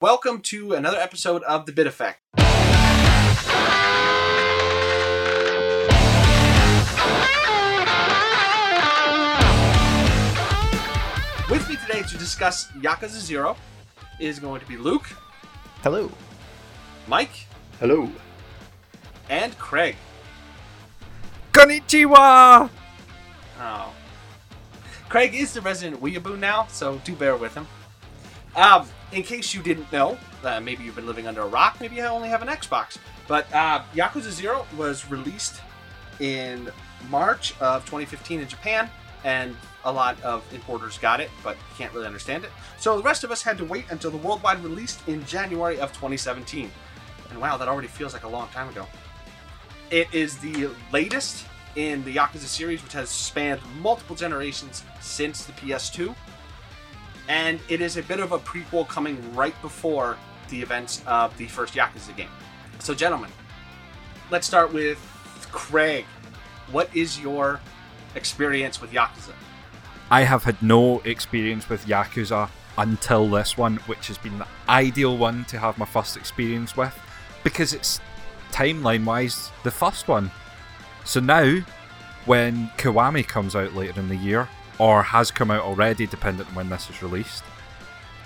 Welcome to another episode of The Bit Effect. With me today to discuss Yakuza Zero is going to be Luke, Hello. Mike, Hello. and Craig. Konnichiwa! Oh. Craig is the resident weeaboo now, so do bear with him. Um, in case you didn't know, uh, maybe you've been living under a rock, maybe you only have an Xbox, but uh, Yakuza Zero was released in March of 2015 in Japan, and a lot of importers got it, but can't really understand it. So the rest of us had to wait until the worldwide release in January of 2017. And wow, that already feels like a long time ago. It is the latest in the Yakuza series, which has spanned multiple generations since the PS2. And it is a bit of a prequel coming right before the events of the first Yakuza game. So, gentlemen, let's start with Craig. What is your experience with Yakuza? I have had no experience with Yakuza until this one, which has been the ideal one to have my first experience with because it's timeline wise the first one. So now, when Kiwami comes out later in the year, or has come out already, dependent on when this is released,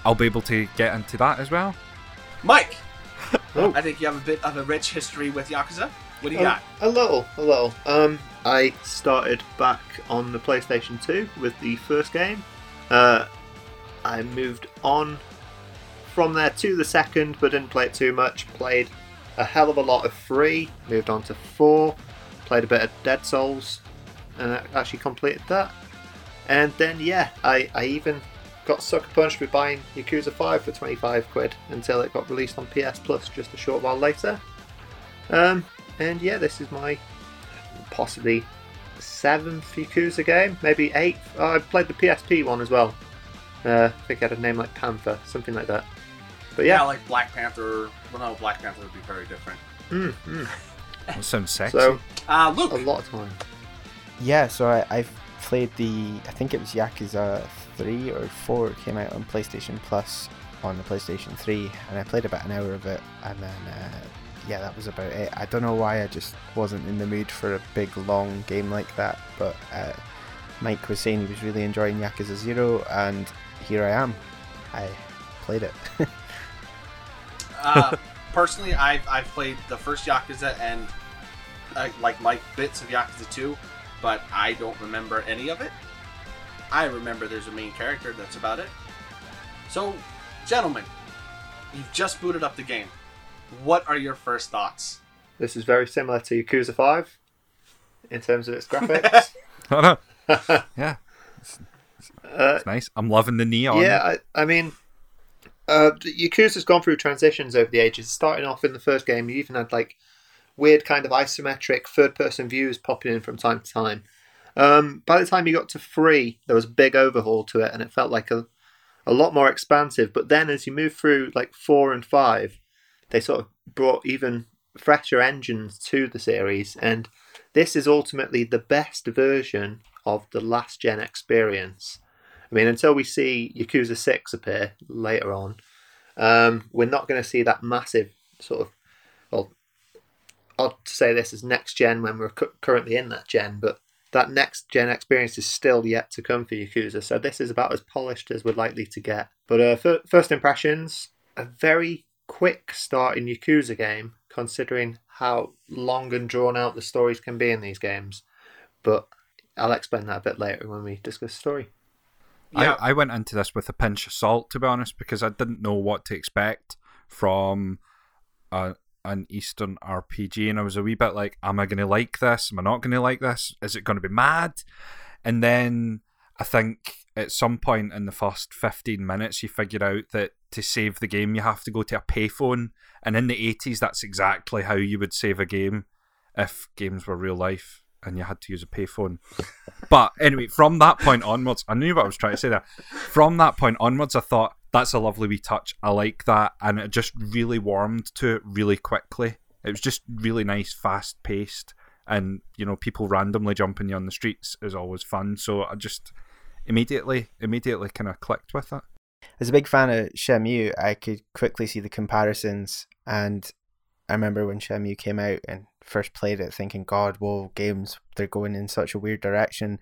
I'll be able to get into that as well. Mike! Oh. I think you have a bit of a rich history with Yakuza. What do you Um, got? a little, a little. Um, I started back on the PlayStation 2 with the first game. Uh, I moved on from there to the second, but didn't play it too much. Played a hell of a lot of three. Moved on to four. Played a bit of Dead Souls, and I actually completed that. And then yeah, I, I even got sucker punched with buying Yakuza 5 for 25 quid until it got released on PS Plus just a short while later. Um, and yeah, this is my possibly seventh Yakuza game, maybe eighth. Oh, I played the PSP one as well. Uh, I think it had a name like Panther, something like that. But Yeah, yeah, like Black Panther. Well, no, Black Panther would be very different. mm, mm. That sounds sexy. so Uh, Luke! a lot of time. Yeah, so I, I've played the I think it was Yakuza three or four it came out on PlayStation Plus on the PlayStation three, and I played about an hour of it, and then uh, yeah, that was about it. I don't know why I just wasn't in the mood for a big long game like that, but uh, Mike was saying he was really enjoying Yakuza Zero, and here I am. I played it. Uh, personally, I've, I've played the first Yakuza and, uh, like Mike, bits of Yakuza 2, but I don't remember any of it. I remember there's a main character, that's about it. So, gentlemen, you've just booted up the game. What are your first thoughts? This is very similar to Yakuza 5 in terms of its graphics. I know. yeah, uh, it's nice. I'm loving the neon. Yeah, I, I mean, uh, Yakuza's gone through transitions over the ages. Starting off in the first game, you even had like weird kind of isometric third-person views popping in from time to time. Um, by the time you got to three, there was a big overhaul to it, and it felt like a a lot more expansive. But then, as you move through like four and five, they sort of brought even fresher engines to the series, and this is ultimately the best version of the last gen experience. I mean, until we see Yakuza 6 appear later on, um, we're not going to see that massive sort of. Well, odd to say this is next gen when we're cu- currently in that gen, but that next gen experience is still yet to come for Yakuza. So this is about as polished as we're likely to get. But uh, fir- first impressions, a very quick start in Yakuza game, considering how long and drawn out the stories can be in these games. But I'll explain that a bit later when we discuss the story. Yeah. I, I went into this with a pinch of salt, to be honest, because I didn't know what to expect from a, an Eastern RPG, and I was a wee bit like, "Am I going to like this? Am I not going to like this? Is it going to be mad?" And then I think at some point in the first fifteen minutes, you figure out that to save the game, you have to go to a payphone, and in the eighties, that's exactly how you would save a game if games were real life and you had to use a payphone. But anyway, from that point onwards, I knew what I was trying to say there. From that point onwards, I thought that's a lovely wee touch. I like that, and it just really warmed to it really quickly. It was just really nice, fast paced, and you know, people randomly jumping you on the streets is always fun. So I just immediately, immediately kind of clicked with it. As a big fan of Shenmue, I could quickly see the comparisons, and I remember when Shenmue came out and first played it, thinking, "God, whoa, games they're going in such a weird direction."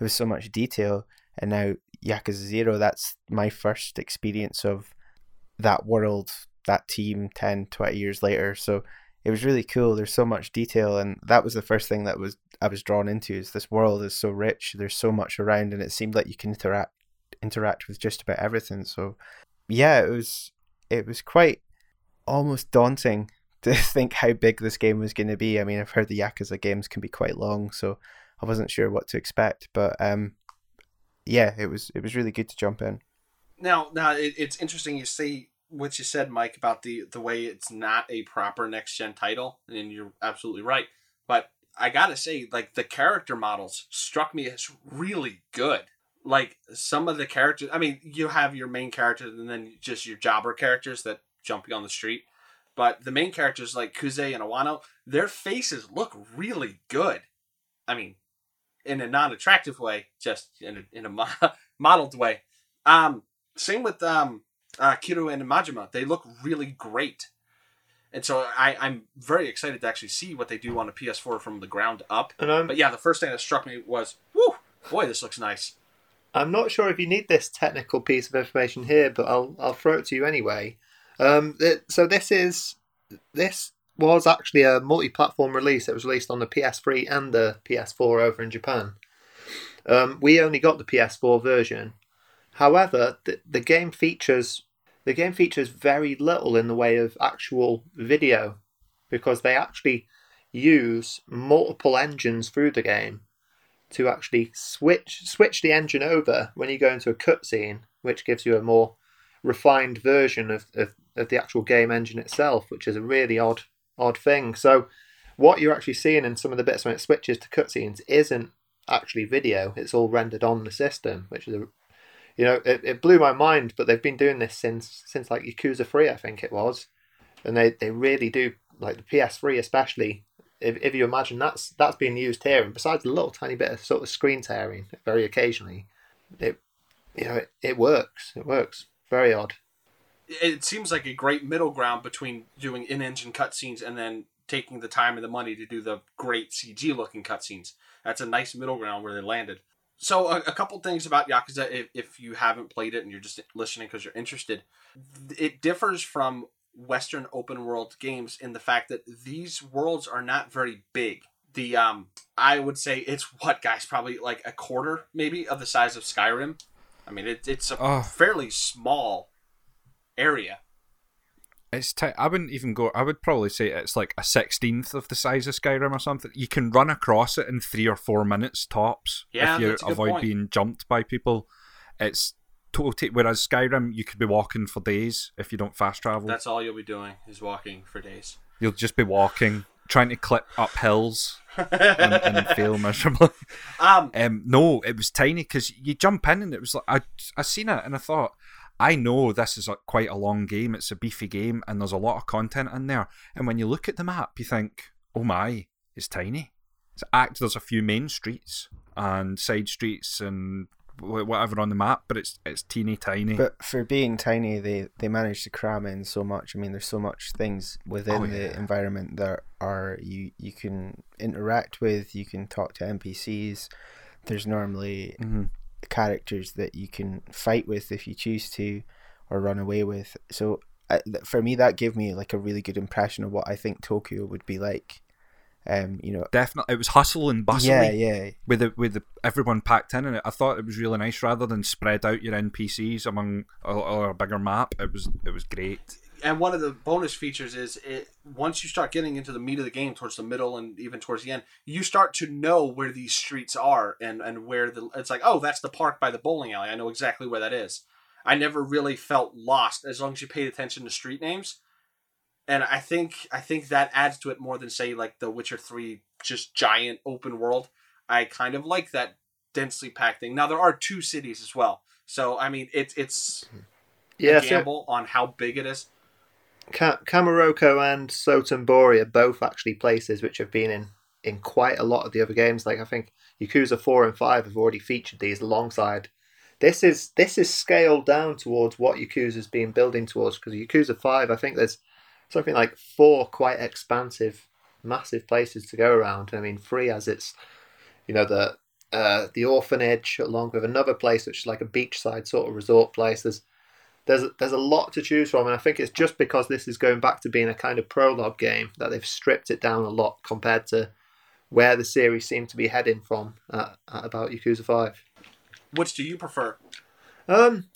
It was so much detail, and now Yakuza Zero. That's my first experience of that world, that team 10, 20 years later. So it was really cool. There's so much detail, and that was the first thing that was I was drawn into. Is this world is so rich? There's so much around, and it seemed like you can interact interact with just about everything. So yeah, it was it was quite almost daunting to think how big this game was going to be. I mean, I've heard the Yakuza games can be quite long, so I wasn't sure what to expect. But um, yeah, it was it was really good to jump in. Now, now it, it's interesting you say what you said, Mike, about the the way it's not a proper next gen title, and you're absolutely right. But I gotta say, like the character models struck me as really good. Like some of the characters, I mean, you have your main characters and then just your jobber characters that jump you on the street. But the main characters like Kuze and Awano, their faces look really good. I mean, in a non-attractive way, just in a, in a mo- modeled way. Um, same with um, uh, Kiryu and Majima. They look really great. And so I, I'm very excited to actually see what they do on the PS4 from the ground up. And I'm, But yeah, the first thing that struck me was, whoo, boy, this looks nice. I'm not sure if you need this technical piece of information here, but I'll I'll throw it to you anyway. Um, so this is this was actually a multi-platform release. It was released on the PS3 and the PS4 over in Japan. Um, we only got the PS4 version. However, the, the game features the game features very little in the way of actual video because they actually use multiple engines through the game to actually switch switch the engine over when you go into a cutscene, which gives you a more refined version of, of, of the actual game engine itself, which is a really odd odd thing. So what you're actually seeing in some of the bits when it switches to cutscenes isn't actually video; it's all rendered on the system, which is a you know it, it blew my mind. But they've been doing this since since like Yakuza Three, I think it was, and they they really do like the PS3 especially if, if you imagine that's that's being used here, and besides a little tiny bit of sort of screen tearing very occasionally, it you know it, it works. It works. Very odd. It seems like a great middle ground between doing in-engine cutscenes and then taking the time and the money to do the great CG-looking cutscenes. That's a nice middle ground where they landed. So a, a couple things about Yakuza, if, if you haven't played it and you're just listening because you're interested, it differs from Western open world games in the fact that these worlds are not very big. The um, I would say it's what guys probably like a quarter maybe of the size of Skyrim. I mean, it, it's a Oh. fairly small area. It's ti I wouldn't even go. I would probably say it's like a sixteenth of the size of Skyrim or something. You can run across it in three or four minutes tops Yeah, if you that's a good avoid point. being jumped by people. It's total. Whereas Skyrim, you could be walking for days if you don't fast travel. That's all you'll be doing is walking for days. You'll just be walking, trying to clip up hills and, and fail miserably. Um, Um, no, it was tiny because you jump in and it was like I I seen it and I thought I know this is a, quite a long game. It's a beefy game and there's a lot of content in there. And when you look at the map, you think, oh my, it's tiny. It's act. There's a few main streets and side streets and whatever on the map, but it's it's teeny tiny. But for being tiny, they they managed to cram in so much. I mean, there's so much things within Oh, the environment that are you you can interact with. You can talk to NPCs. There's normally Mhm. Characters that you can fight with if you choose to, or run away with. So I, for me, that gave me like a really good impression of what I think Tokyo would be like. Um, you know, Definitely, it was hustle and bustle. yeah, yeah, with the with the, everyone packed in, and I thought it was really nice rather than spread out your NPCs among a, a bigger map. It was it was great. And one of the bonus features is it once you start getting into the meat of the game towards the middle and even towards the end you start to know where these streets are and and where the it's like oh that's the park by the bowling alley. I know exactly where that is. I never really felt lost as long as you paid attention to street names. And i think i think that adds to it more than say like the witcher 3 just giant open world. I kind of like that densely packed thing. Now there are two cities as well. So i mean it's it's Yeah, gamble on how big it is Ka- Kamurocho and Sotenbori are both actually places which have been in, in quite a lot of the other games. Like I think Yakuza 4 and 5 have already featured these alongside this is this is scaled down towards what Yakuza's been building towards because Yakuza Five, I think there's something like four quite expansive, massive places to go around. I mean, free as it's, you know, the uh, the orphanage along with another place which is like a beachside sort of resort place. There's there's there's a lot to choose from, and I think it's just because this is going back to being a kind of prologue game that they've stripped it down a lot compared to where the series seemed to be heading from at, at about Yakuza Five. Which do you prefer? Um,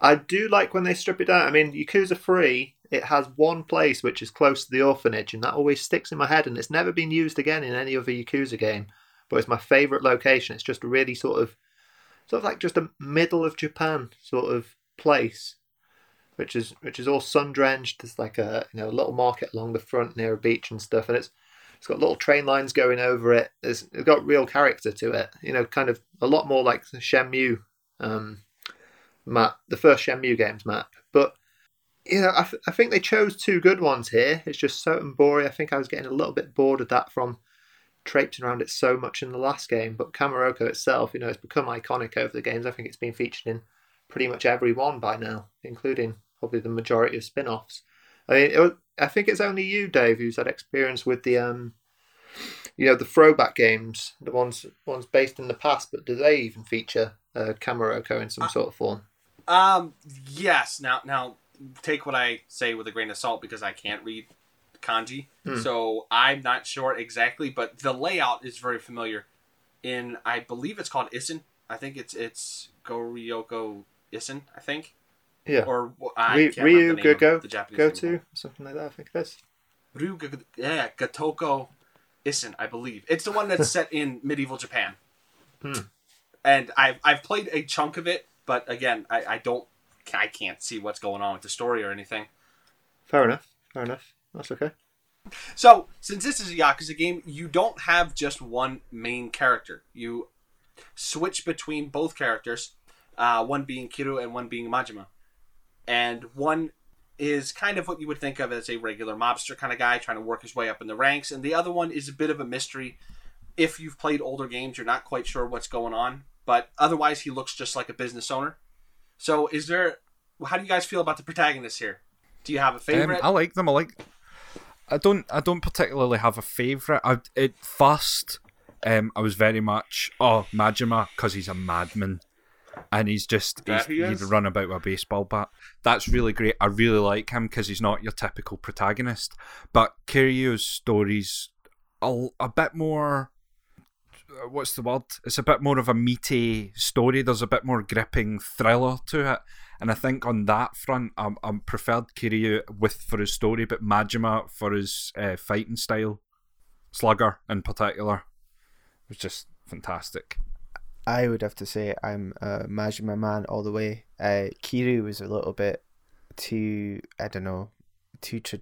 I do like when they strip it down. I mean, Yakuza Three, it has one place which is close to the orphanage, and that always sticks in my head, and it's never been used again in any other Yakuza game. But it's my favourite location. It's just a really sort of, sort of like just a middle of Japan sort of place, which is which is all sun drenched. There's like a you know a little market along the front near a beach and stuff, and it's it's got little train lines going over it. It's, it's got real character to it. You know, kind of a lot more like Shenmue um, map, the first Shenmue games map. But you know, I, I think they chose two good ones here. It's just so boring. I think I was getting a little bit bored of that from traipsing around it so much in the last game. But Kamurocho itself, you know, it's become iconic over the games. I think it's been featured in pretty much every one by now, including probably the majority of spin-offs. I mean, it was, I think it's only you, Dave, who's had experience with the um, you know, the throwback games, the ones ones based in the past. But do they even feature uh, in some sort of form? Um, yes. Now, now, take what I say with a grain of salt because I can't read kanji, Hmm. so I'm not sure exactly. But the layout is very familiar. In I believe it's called Isen. I think it's it's Goryoko Isen. I think. Yeah. Or I Ryu, can't Ryu the name of Go the Japanese Go to something like that. I think this. Ryu Go- yeah, Gatoko Isen, I believe. It's the one that's set in medieval Japan. Hmm. And I've I've played a chunk of it, but again, I, I don't I can't see what's going on with the story or anything. Fair enough. Fair enough. That's okay. So, since this is a Yakuza game, you don't have just one main character. You switch between both characters, uh, one being Kiru and one being Majima. And one is kind of what you would think of as a regular mobster kind of guy trying to work his way up in the ranks, and the other one is a bit of a mystery. If you've played older games, you're not quite sure what's going on, but otherwise, he looks just like a business owner. So, is there. How do you guys feel about the protagonist here? Do you have a Um, favorite? I like them. I like. I don't. I don't particularly have a favorite. I at first, um, I was very much oh Majima because he's a madman, and he's just he's, he he'd run about with a baseball bat. That's really great. I really like him because he's not your typical protagonist. But Kiryu's stories a, a bit more. uh, What's the word? It's a bit more of a meaty story. There's a bit more gripping thriller to it. And I think on that front, I'm, I'm preferred Kiryu with for his story, but Majima for his uh, fighting style. Slugger in particular was just fantastic. I would have to say I'm a Majima man all the way. Uh, Kiru was a little bit too, I don't know, too tra-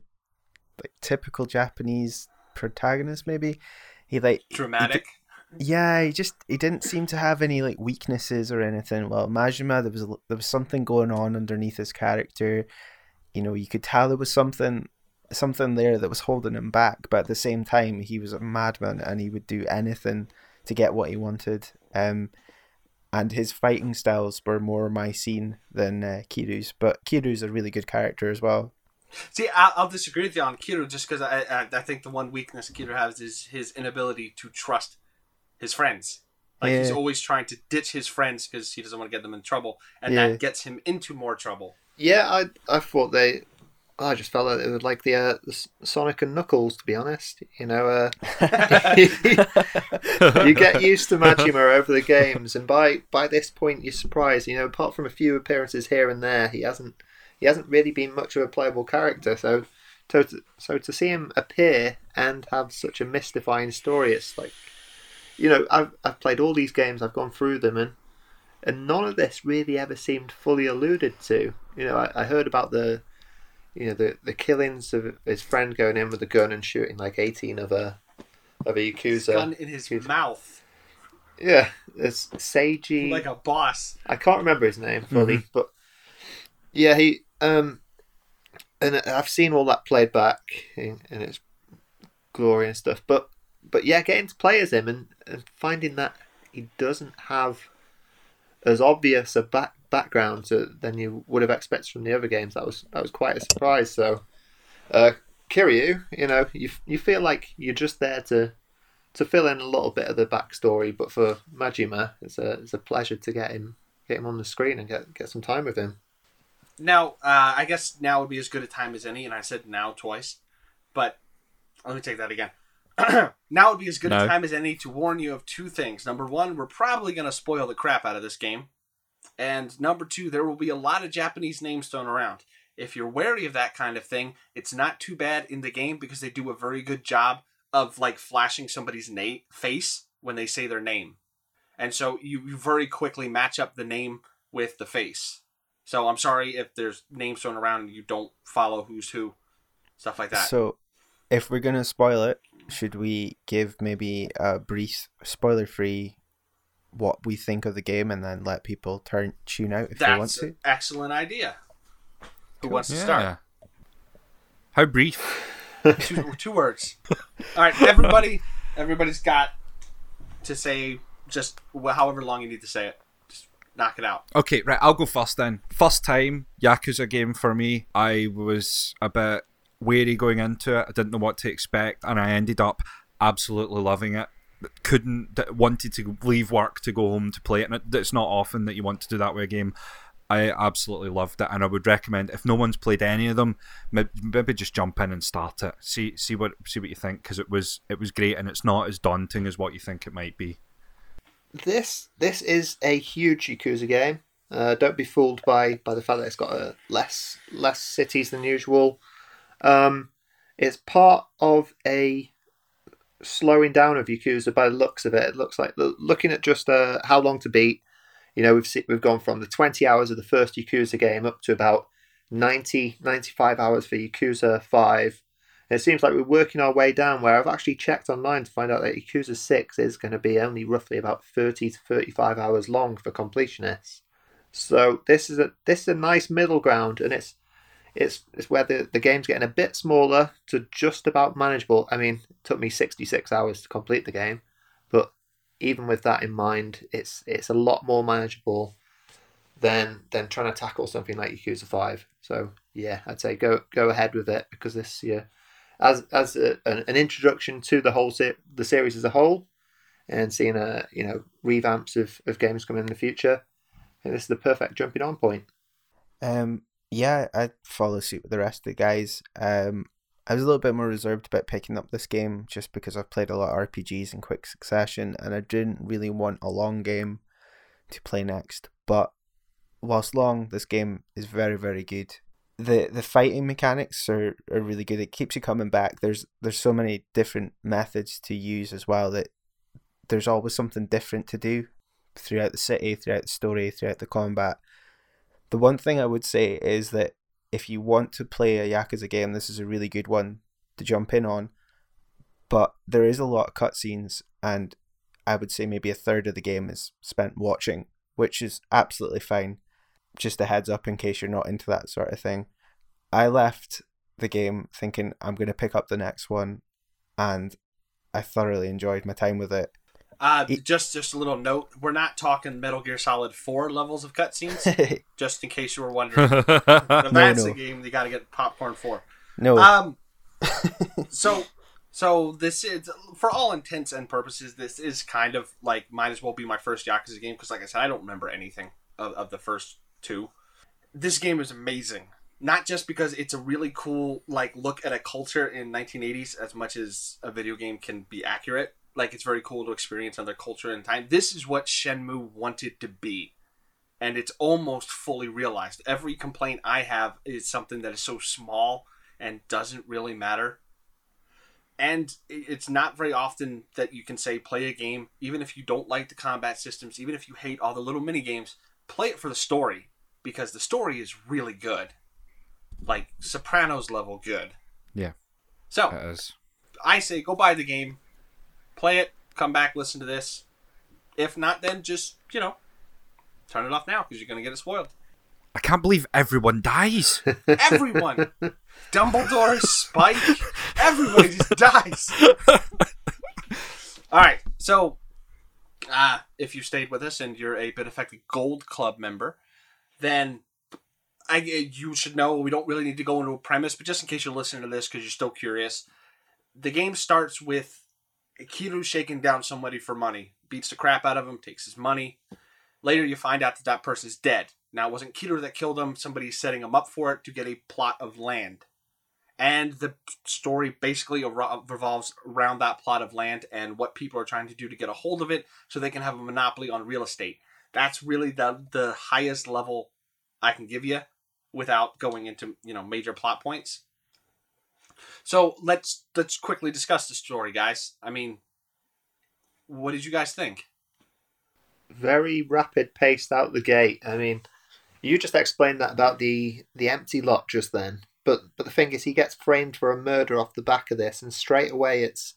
like typical Japanese protagonist. Maybe he like Dramatic. yeah, he just he didn't seem to have any like weaknesses or anything. Well, Majima, there was a- there was something going on underneath his character. You know, you could tell there was something something there that was holding him back, but at the same time, he was a madman and he would do anything to get what he wanted. Um, and his fighting styles were more my scene than uh, Kiru's, but Kiru's a really good character as well. See, I'll, I'll disagree with you on Kiru just because I, I I think the one weakness Kiru has is his inability to trust his friends. Like he's always trying to ditch his friends because he doesn't want to get them in trouble, and Yeah. that gets him into more trouble. Yeah, I I thought they. I just felt like it was like the, uh, the Sonic and Knuckles, to be honest. You know, uh, you get used to Majima over the games, and by by this point, you're surprised. You know, apart from a few appearances here and there, he hasn't he hasn't really been much of a playable character. So, so to, so to see him appear and have such a mystifying story, it's like, you know, I've I've played all these games, I've gone through them, and and none of this really ever seemed fully alluded to. You know, I, I heard about the, you know, the the killings of his friend going in with a gun and shooting like eighteen of a of a yakuza. Gun in his Yakuza. mouth, Yeah, it's Seiji. like a boss. I can't remember his name fully, but yeah, he um, and I've seen all that played back in, in its glory and stuff. But but yeah, getting to play as him and, and finding that he doesn't have as obvious a back, background to, than you would have expected from the other games. That was that was quite a surprise. So, uh, Kiryu, you know, you you feel like you're just there to to fill in a little bit of the backstory, but for Majima, it's a it's a pleasure to get him get him on the screen and get get some time with him. Now, uh, I guess now would be as good a time as any, and I said now twice, but let me take that again. now would be as good No. a time as any to warn you of two things. Number one, we're probably going to spoil the crap out of this game. And number two, there will be a lot of Japanese names thrown around. If you're wary of that kind of thing, it's not too bad in the game because they do a very good job of like flashing somebody's na- face when they say their name. And so you, you very quickly match up the name with the face. So I'm sorry if there's names thrown around and you don't follow who's who, stuff like that. So, if we're gonna spoil it, should we give maybe a brief spoiler-free what we think of the game, and then let people turn tune out if they want to? an excellent idea. Who wants to Yeah. start? How brief? Two, two words. All right, everybody. Everybody's got to say just however long you need to say it. Just knock it out. Okay, right, I'll go first then. First time Yakuza game for me, I was a bit wary going into it. I didn't know what to expect, and I ended up absolutely loving it. Couldn't wanted to leave work to go home to play it, and it's not often that you want to do that with a game. I absolutely loved it, and I would recommend if no one's played any of them, maybe just jump in and start it. See see what see what you think because it was it was great, and it's not as daunting as what you think it might be. This this is a huge Yakuza game. Uh, don't be fooled by, by the fact that it's got uh, less less cities than usual. Um, it's part of a slowing down of Yakuza by the looks of it. It looks like looking at just uh, how long to beat. You know, we've we've gone from the twenty hours of the first Yakuza game up to about 90, 95 hours for Yakuza Five. It seems like we're working our way down. Where I've actually checked online to find out that Yakuza Six is going to be only roughly about thirty to thirty-five hours long for completionists. So this is a this is a nice middle ground, and it's it's it's where the, the game's getting a bit smaller to just about manageable. I mean, it took me sixty-six hours to complete the game, but even with that in mind, it's it's a lot more manageable than than trying to tackle something like Yakuza Five. So yeah, I'd say go go ahead with it because this year, as as a, an, introduction to the whole se- the series as a whole, and seeing a you know revamps of, of games coming in the future, this is the perfect jumping on point. Um, yeah, I follow suit with the rest of the guys. Um, I was a little bit more reserved about picking up this game just because I've played a lot of RPGs in quick succession, and I didn't really want a long game to play next. But whilst long, this game is very, very good. the The fighting mechanics are, are really good. It keeps you coming back. There's there's so many different methods to use as well that there's always something different to do throughout the city, throughout the story, throughout the combat. The one thing I would say is that if you want to play a Yakuza game, this is a really good one to jump in on. But there is a lot of cutscenes, and I would say maybe a third of the game is spent watching, which is absolutely fine. Just a heads up in case you're not into that sort of thing. I left the game thinking I'm going to pick up the next one, and I thoroughly enjoyed my time with it. Uh, It- just just a little note: we're not talking Metal Gear Solid Four levels of cutscenes. just in case you were wondering, if that's no. a game you got to get popcorn for. no, Um, so so this is for all intents and purposes, this is kind of like might as well be my first Yakuza game because, like I said, I don't remember anything of, of the first two. This game is amazing. Not just because it's a really cool like look at a culture in 1980s as much as a video game can be accurate. Like it's very cool to experience another culture and time. This is what Shenmue wanted to be and it's almost fully realized. Every complaint I have is something that is so small and doesn't really matter. And it's not very often that you can say play a game, even if you don't like the combat systems, even if you hate all the little mini games, play it for the story because the story is really good, like Sopranos level good. Yeah. So. I say go buy the game, play it, come back, listen to this. If not, then just you know, turn it off now because you're gonna get it spoiled. I can't believe everyone dies. Everyone, Dumbledore, Spike, everybody just dies. All right, so uh, if you stayed with us and you're a Bit Affected Gold Club member, then I you should know we don't really need to go into a premise, but just in case you're listening to this because you're still curious, the game starts with Kiru shaking down somebody for money, beats the crap out of him, takes his money. Later, you find out that that person's dead. Now, it wasn't Kiru that killed him. Somebody's setting him up for it to get a plot of land. And the story basically revolves around that plot of land and what people are trying to do to get a hold of it so they can have a monopoly on real estate. That's really the the highest level I can give you without going into, you know, major plot points. So, let's let's quickly discuss the story, guys. I mean, what did you guys think? Very rapid paced out the gate. I mean, you just explained that about the the empty lot just then. But but the thing is, he gets framed for a murder off the back of this, and straight away it's,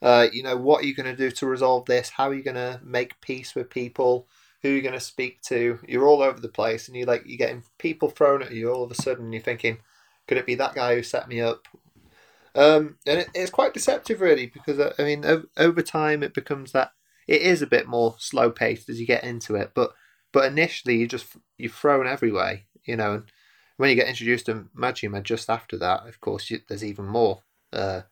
uh, you know, what are you going to do to resolve this? How are you going to make peace with people? Who are you going to speak to? You're all over the place, and you're like you're getting people thrown at you all of a sudden. And you're thinking, could it be that guy who set me up? Um, and it, it's quite deceptive, really, because uh, I mean, over, over time it becomes that it is a bit more slow paced as you get into it, but but initially you just you're thrown everywhere, you know. And when you get introduced to Majima just after that, of course, you, there's even more uh,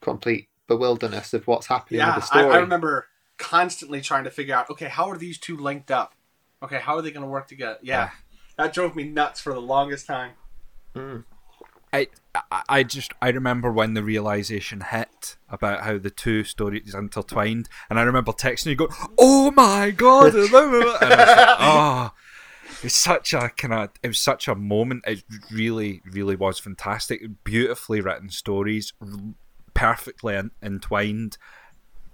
complete bewilderness of what's happening Yeah, with the story. I, I remember constantly trying to figure out, okay, how are these two linked up? Okay, how are they going to work together? Yeah, that drove me nuts for the longest time. Mm. I, I I just I remember when the realization hit about how the two stories intertwined, and I remember texting you going, "Oh my god!" and I was like, "Oh." It was such a kind of it was such a moment. It really, really was fantastic. Beautifully written stories, perfectly en- entwined,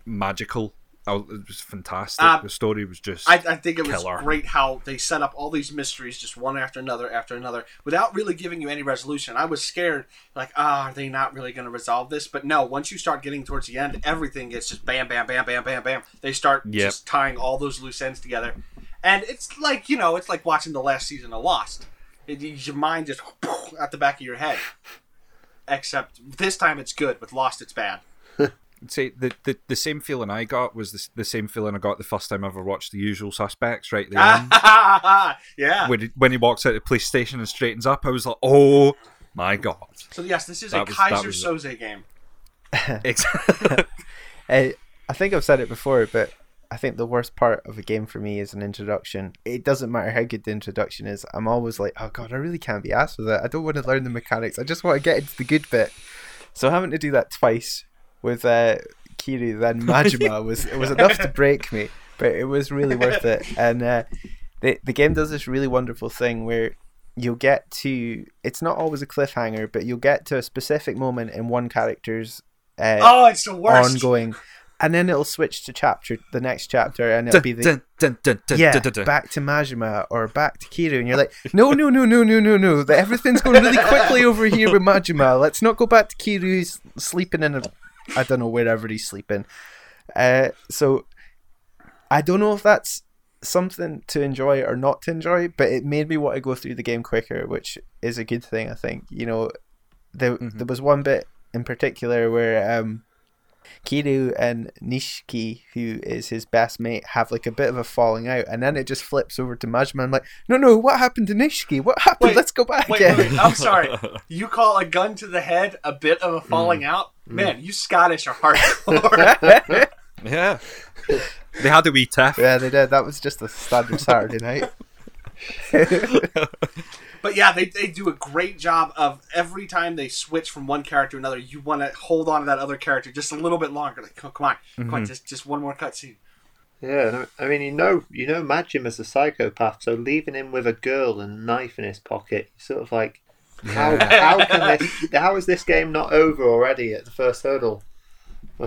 magical. Oh, it was fantastic. Uh, the story was just I, I think it was Killer. great how they set up all these mysteries just one after another after another without really giving you any resolution. I was scared, like, ah, are they not really going to resolve this? But no, once you start getting towards the end, everything gets just bam, bam, bam, bam, bam, bam. They start Yep. just tying all those loose ends together. And it's like, you know, it's like watching the last season of Lost. It, your mind just at the back of your head. Except this time it's good. With Lost, it's bad. say the, the the same feeling I got was the, the same feeling I got the first time I ever watched The Usual Suspects. Right at the end, yeah. when he, when he walks out of the police station and straightens up, I was like, "Oh my god!" So yes, this is That a was- Keyser was. Soze game. Exactly. I, I think I've said it before, but I think the worst part of a game for me is an introduction. It doesn't matter how good the introduction is. I'm always like, oh god, I really can't be asked with it. I don't want to learn the mechanics. I just want to get into the good bit. So having to do that twice with uh, Kiru, then Majima was it was enough to break me, but it was really worth it. And uh, the the game does this really wonderful thing where you'll get to it's not always a cliffhanger, but you'll get to a specific moment in one character's uh, Oh, it's the worst. ongoing, and then it'll switch to chapter the next chapter, and it'll be the Dun, dun, dun, yeah back to Majima or back to Kiru, and you're like, no, no, no, no, no, no, no, that everything's going really quickly over here with Majima. Let's not go back to Kiru who's sleeping in a, I don't know wherever he's sleeping. Uh, so I don't know if that's something to enjoy or not to enjoy, but it made me want to go through the game quicker, which is a good thing. I think you know, there Mhm. there was one bit in particular where um. Kiru and Nishiki, who is his best mate, have like a bit of a falling out, and then it just flips over to Majima. I'm like, no, no, what happened to Nishiki? What happened? Wait, Let's go back Wait, again. wait, wait, I'm sorry. You call a gun to the head a bit of a falling Mm. out? Man, you Scottish are hardcore. Yeah, they had a wee tiff. yeah, they did. That was just a standard Saturday night. But yeah, they, they do a great job of every time they switch from one character to another, you want to hold on to that other character just a little bit longer. Like, come, come on, Mm-hmm. on, just just one more cutscene. Yeah, I mean, you know, you know, Majima is a psychopath, so leaving him with a girl and a knife in his pocket, you're sort of like, how how can this? How is this game not over already at the first hurdle?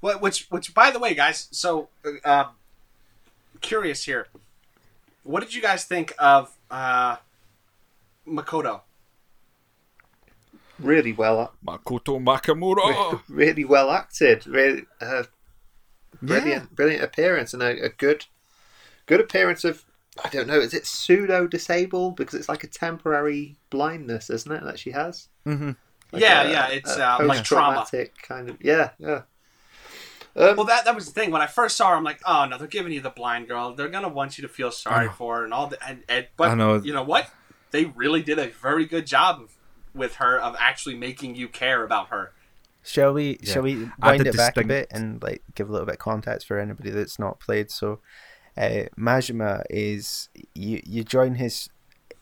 What, which, which, by the way, guys, so uh, um, curious here. What did you guys think of uh, Makoto? really well, Makoto Makimura. really well acted. Really, uh, brilliant, brilliant appearance and a, a good, good appearance of. I don't know. Is it pseudo disabled because it's like a temporary blindness, isn't it? That she has. Mm-hmm. Like Yeah, a- yeah, it's, a uh, like trauma. post-traumatic kind of. Yeah, yeah. Um, Well, that that was the thing. When I first saw her, I'm like, oh no, they're giving you the blind girl. They're gonna want you to feel sorry for her and all that. And, and but I know. you know what? They really did a very good job of, with her of actually making you care about her. Shall we? Yeah. Shall we wind did it back a bit and like give a little bit of context for anybody that's not played? So, uh, Majima is you. You join his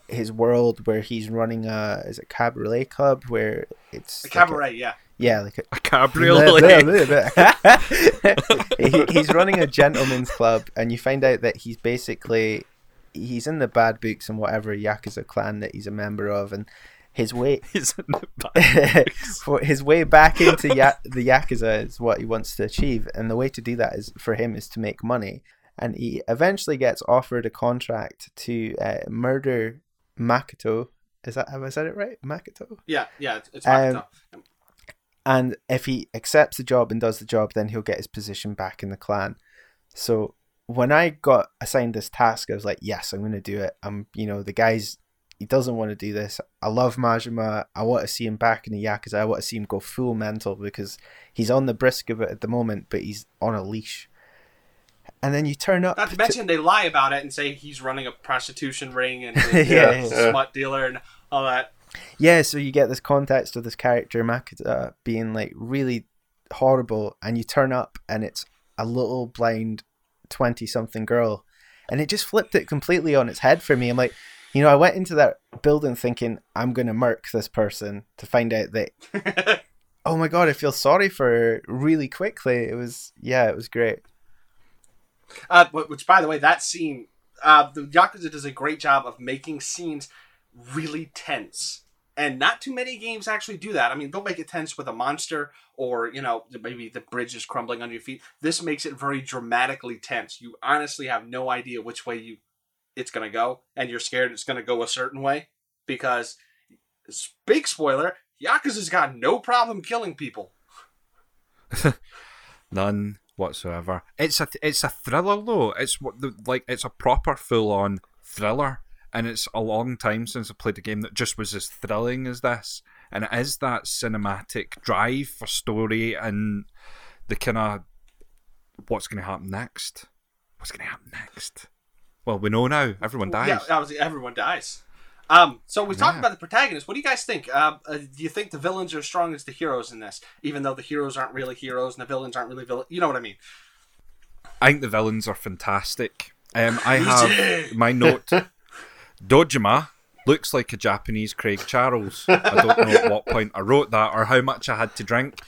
his world where he's running a is it cabaret club where it's The like a- cabaret, yeah. yeah, like a, A cabriolet. he, he's running a gentleman's club, and you find out that he's basically he's in the bad books and whatever yakuza clan that he's a member of, and his way He's in the back. for his way back into ya- the yakuza is what he wants to achieve, and the way to do that is for him is to make money, and he eventually gets offered a contract to uh, murder Makoto. Is that have I said it right? Makoto. Yeah, yeah, it's, it's Um, And if he accepts the job and does the job, then he'll get his position back in the clan. So when I got assigned this task, I was like, yes, I'm going to do it. I'm, you know, the guy's, he doesn't want to do this. I love Majima. I want to see him back in the Yakuza. I want to see him go full mental because he's on the brisk of it at the moment, but he's on a leash. And then you turn up. Not to mention, they lie about it and say he's running a prostitution ring and Yeah, he's yeah. a smut dealer and all that. Yeah, so you get this context of this character Makoto being like really horrible, and you turn up and it's a little blind twenty something girl, and it just flipped it completely on its head for me. I'm like, you know, I went into that building thinking I'm gonna murk this person to find out that oh my god, I feel sorry for her really quickly. It was yeah, it was great. Uh, which, by the way, that scene, uh, the Yakuza does a great job of making scenes really tense. And not too many games actually do that. I mean, they'll make it tense with a monster or, you know, maybe the bridge is crumbling under your feet. This makes it very dramatically tense. You honestly have no idea which way you it's going to go, and you're scared it's going to go a certain way because, big spoiler, Yakuza's got no problem killing people. None whatsoever. It's a it's a thriller though. It's what the like it's a proper full on thriller, and it's a long time since I played a game that just was as thrilling as this. And it is that cinematic drive for story and the kind of what's going to happen next. What's going to happen next? Well, we know now. Everyone dies. Yeah, everyone dies. Um, so we talked about the protagonist. What do you guys think? Uh, uh, do you think the villains are as strong as the heroes in this, even though the heroes aren't really heroes and the villains aren't really villains? You know what I mean? I think the villains are fantastic. Um, I have my note. Dojima looks like a Japanese Craig Charles. I don't know at what point I wrote that or how much I had to drink.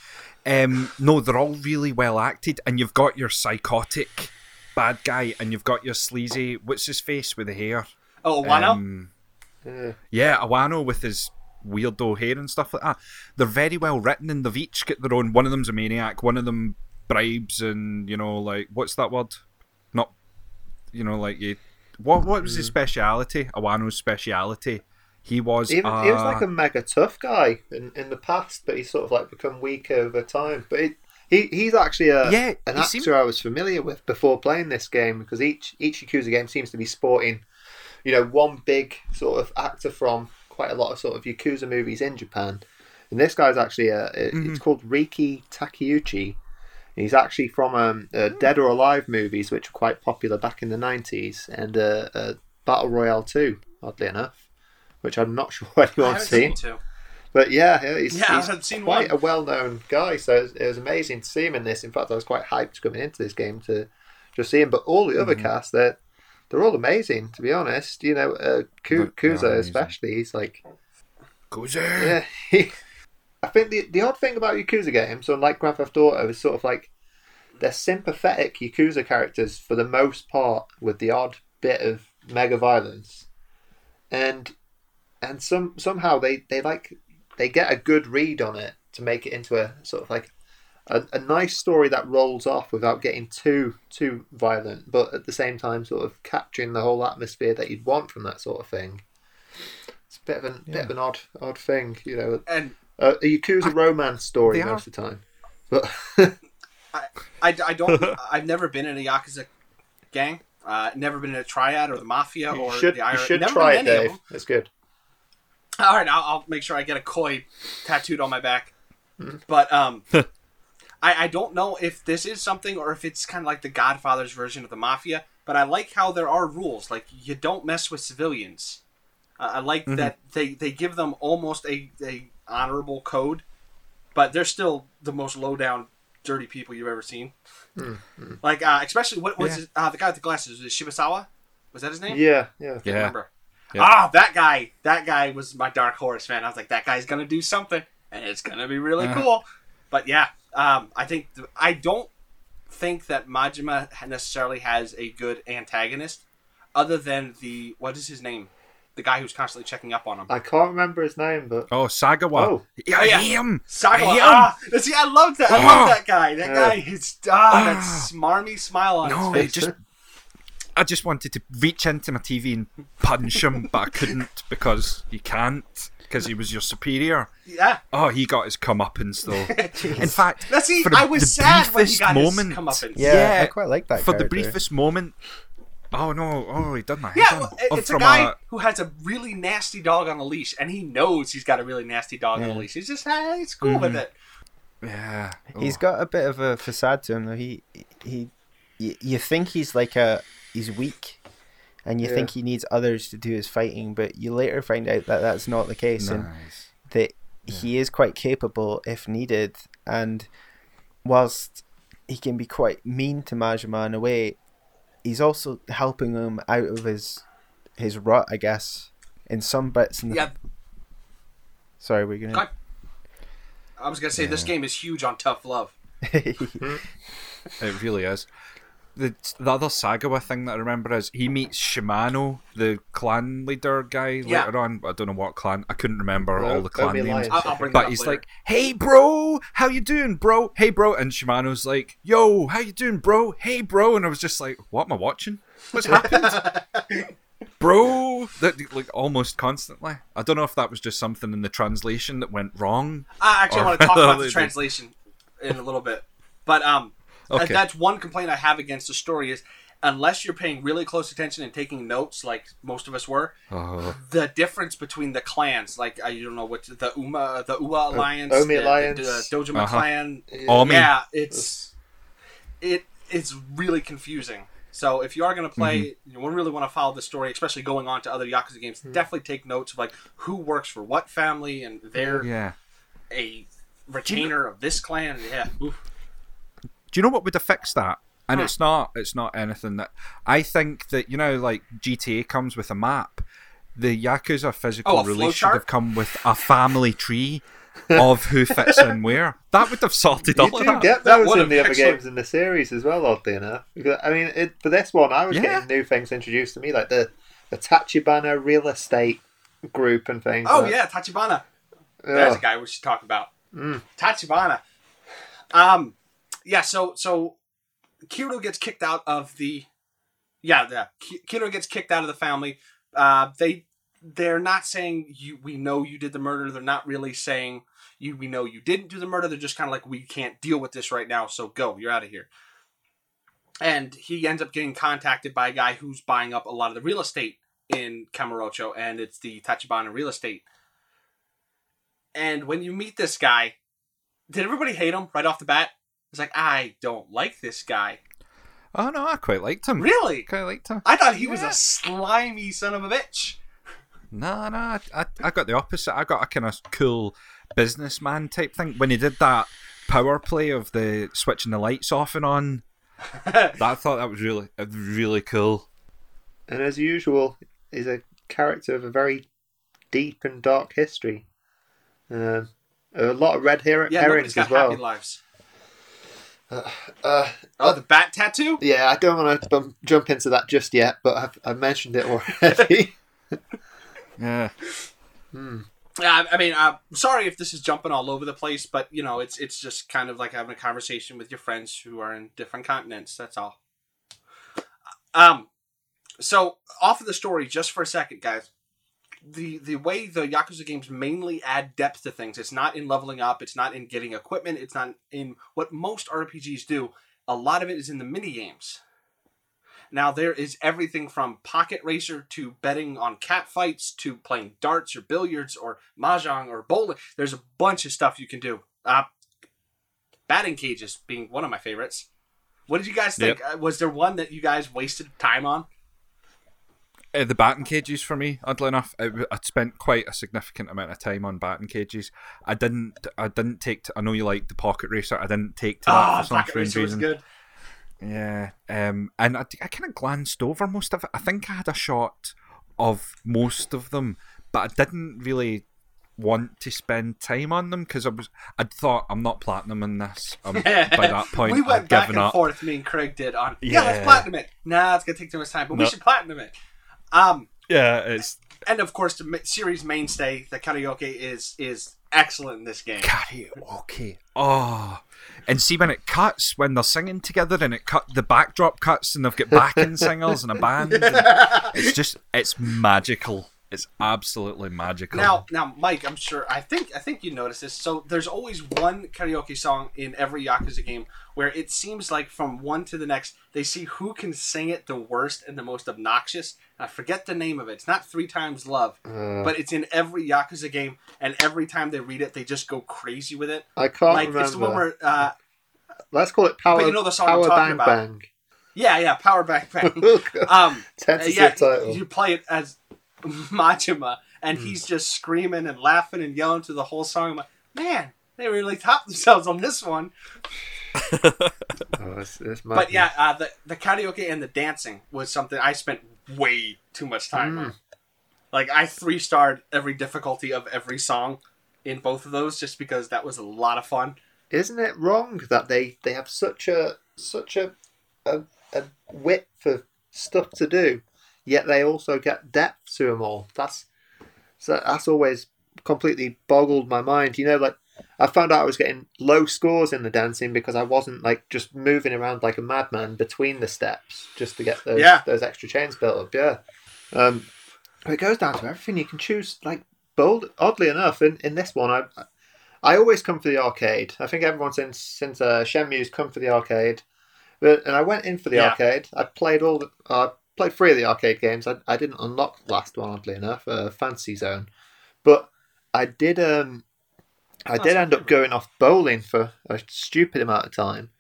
Um, no, they're all really well acted, and you've got your psychotic bad guy, and you've got your sleazy. What's his face with the hair? Oh, Wano. Um, Yeah. yeah, Awano with his weirdo hair and stuff like that. They're very well written, and they've each got their own. One of them's a maniac. One of them bribes, and you know, like what's that word? Not, you know, like you. What what was his speciality? Awano's speciality. He was. He, was- he was like a mega tough guy in, in the past, but he's sort of like become weak over time. But it, he he's actually a Yeah, an actor seemed- I was familiar with before playing this game because each each Yakuza game seems to be sporting, you know, one big sort of actor from quite a lot of sort of Yakuza movies in Japan. And this guy's actually a, a- Mm-hmm. it's called Riki Takeuchi. He's actually from um, uh, Dead or Alive movies, which were quite popular back in the nineties, and uh, uh, Battle Royale Two, oddly enough, which I'm not sure anyone's seen. seen. But yeah, yeah, he's, Yeah, I he's haven't seen quite one. a well-known guy. So it was, it was amazing to see him in this. In fact, I was quite hyped coming into this game to just see him. But all the other Mm-hmm. cast, they're they're all amazing. To be honest, you know, uh, Ku- They- they are Kuzo especially, he's like, Kuzo! yeah. He, I think the the odd thing about Yakuza games, unlike Grand Theft Auto, is sort of like they're sympathetic Yakuza characters for the most part, with the odd bit of mega violence, and and some somehow they they like they get a good read on it to make it into a sort of like a, a nice story that rolls off without getting too too violent, but at the same time sort of capturing the whole atmosphere that you'd want from that sort of thing. It's a bit of an bit of an odd odd thing, you know. And Uh, a Yakuza romance story they most of the time, but I, I don't. I've never been in a yakuza gang. Uh, never been in a triad or the mafia you or should the you should never try it, in any Dave. It's good. All right, I'll, I'll make sure I get a koi tattooed on my back. Hmm. But um, I, I don't know if this is something or if it's kind of like the Godfather's version of the mafia, but I like how there are rules. Like you don't mess with civilians. Uh, I like that they, they give them almost a, a honorable code, but they're still the most low down, dirty people you've ever seen. Like uh, especially what was Yeah. it, uh, the guy with the glasses? Was it Shibusawa? Was that his name? Yeah, yeah. Can't Yeah. remember. Yeah. Ah, that guy. That guy was my dark horse, man. I was like, that guy's gonna do something, and it's gonna be really Uh-huh. cool. But yeah, um, I think th- I don't think that Majima necessarily has a good antagonist, other than the what is his name, the guy who's constantly checking up on him. I can't remember his name, but Oh, Sagawa. Oh. Yeah, Oh, yeah. him. Sagawa. Him. Ah, see, I love that. I Ah. love that guy. That Yeah. guy. His ah, that Ah. smarmy smile on No, his face. just. I just wanted to reach into my TV and punch him, but I couldn't because you can't because he was your superior. Yeah. Oh, he got his comeuppance though. In fact, Now, see, for I was the sad when he briefest got moment, his comeuppance. Yeah, Yeah, I quite like that for the briefest moment. Oh no! Oh, he done my head Yeah, in. well, Oh, it's a from guy who has a really nasty dog on a leash, and he knows he's got a really nasty dog on a leash. He's just, ah, he's cool with Mhm. it. yeah. he's got a bit of a facade to him though. He he, you, you think he's like a he's weak, and you Yeah. think he needs others to do his fighting, but you later find out that that's not the case, and nice. that he is quite capable if needed. And whilst he can be quite mean to Majima in a way, he's also helping him out of his his rut, I guess, in some bits. In the... Yeah, Sorry, we're gonna. God. I was gonna say this game is huge on tough love. It really is. The, the other Sagawa thing that I remember is he meets Shimano, the clan leader guy, Yeah. later on. I don't know what clan. I couldn't remember Well, all the clan names. Alliance. I'll, I'll But he's later. like, "Hey, bro, how you doing, bro? Hey, bro." And Shimano's like, "Yo, how you doing, bro? Hey, bro." And I was just like, "What am I watching? What's happened, bro?" That like almost constantly. I don't know if that was just something in the translation that went wrong. I actually Or- want to talk about the translation in a little bit, but um, th- Okay. that's one complaint I have against the story is unless you're paying really close attention and taking notes, like most of us were, Oh, the difference between the clans, like I don't know what the Uma, the Ua alliance, Omi the, Alliance. the, the Dojima Uh-huh. clan, Omi. yeah, it's it it's really confusing. So if you are going to play, Mm-hmm. you really want to follow the story, especially going on to other Yakuza games. Hmm. Definitely take notes of like who works for what family, and they're yeah. a retainer of this clan. Yeah, Oof. Do you know what would have fixed that? And Huh. it's not it's not anything that I think that you know like GTA comes with a map. The Yakuza physical Oh, release should have come with a family tree of who fits in where. That would have sorted You all of do that. get That those would've in the other actually- games in the series as well, oddly enough. Because, I mean, it, for this one, I was Yeah. getting new things introduced to me, like the, the Tachibana real estate group and things. Oh like- yeah, Tachibana. Yeah. There's a guy we should talk about. Mm. Tachibana. Um, yeah. So so, Kiryu gets kicked out of the. Yeah, yeah. Ki- Kiryu gets kicked out of the family. Uh, they they're not saying you. We know you did the murder. They're not really saying you. We know you didn't do the murder. They're just kind of like we can't deal with this right now. So go. You're out of here. And he ends up getting contacted by a guy who's buying up a lot of the real estate in Kamurocho, and it's the Tachibana real estate. And when you meet this guy, did everybody hate him right off the bat? It's like I don't like this guy. Oh no, I quite liked him. Really? Quite liked him. I thought he was a slimy son of a bitch. No, no, I, I, I got the opposite. I got a kind of cool businessman type thing when he did that power play of the switching the lights off and on. that I thought that was really, uh, really cool. And as usual, he's a character of a very deep and dark history. Um, a lot of red her- Yeah, herrings nobody's as well. happy lives. Uh, Oh, the bat tattoo? yeah, I don't want to um, jump into that just yet, but I've, I've mentioned it already. Yeah. Hmm. Yeah, I I mean, I'm sorry if this is jumping all over the place, but you know, it's it's just kind of like having a conversation with your friends who are in different continents. That's all. Um, so off of the story, just for a second, guys. The the way the Yakuza games mainly add depth to things, it's not in leveling up, it's not in getting equipment, it's not in what most RPGs do. A lot of it is in the mini games. Now there is everything from pocket racer to betting on cat fights to playing darts or billiards or mahjong or bowling. There's a bunch of stuff you can do. Uh, batting cages being one of my favorites. What did you guys think? Uh, was there one that you guys wasted time on? Uh, the batting cages for me, oddly enough, I, I spent quite a significant amount of time on batting cages. I didn't, I didn't take. To, I know you like the pocket racer. I didn't take to that Oh, for some strange reason. good. Yeah, um, and I, I kind of glanced over most of it. I think I had a shot of most of them, but I didn't really want to spend time on them because I was. I'd thought I'm not platinum in this. Um, by that point, we went I'd back and up. forth. Me and Craig did on. Yeah, let's Yeah. platinum it. Nah, it's gonna take too much time, but we No. should platinum it. Um, Yeah, it's and of course the series mainstay, the karaoke is is excellent in this game. karaoke. Oh, and see when it cuts when they're singing together and it cut the backdrop cuts and they've got backing singers and a band. and it's just it's magical. It's absolutely magical. Now, now, Mike, I'm sure. I think, I think you noticed this. So there's always one karaoke song in every Yakuza game where it seems like from one to the next, they see who can sing it the worst and the most obnoxious. I forget the name of it. It's not Three Times Love, Uh, but it's in every Yakuza game, and every time they read it, they just go crazy with it. I can't like remember. it's the one where, uh, Let's call it power. you know the song I'm talking bang about. bang. yeah, yeah, Power Back Bang. Um, Tentative yeah, title. you play it as Majima, and Hmm. he's just screaming and laughing and yelling to the whole song. I'm like, man, they really topped themselves on this one. Oh, it's, it's But madness. yeah, uh, the the karaoke and the dancing was something I spent way too much time Mm. on. Like I three starred every difficulty of every song in both of those just because that was a lot of fun. isn't it wrong that they they have such a such a a, a width of stuff to do, yet they also get depth to them all. That's so that's always completely boggled my mind. You know, like I found out I was getting low scores in the dancing because I wasn't like just moving around like a madman between the steps just to get those Yeah. those extra chains built up. Yeah, um, it goes down to everything you can choose. Like bold, oddly enough, in in this one, I I always come for the arcade. I think everyone since since uh, Shenmue's come for the arcade, but and I went in for the Yeah. arcade. I played all the uh, played three of the arcade games. I, I didn't unlock the last one oddly enough, uh, Fantasy Zone, but I did um I That's did end up going off bowling for a stupid amount of time.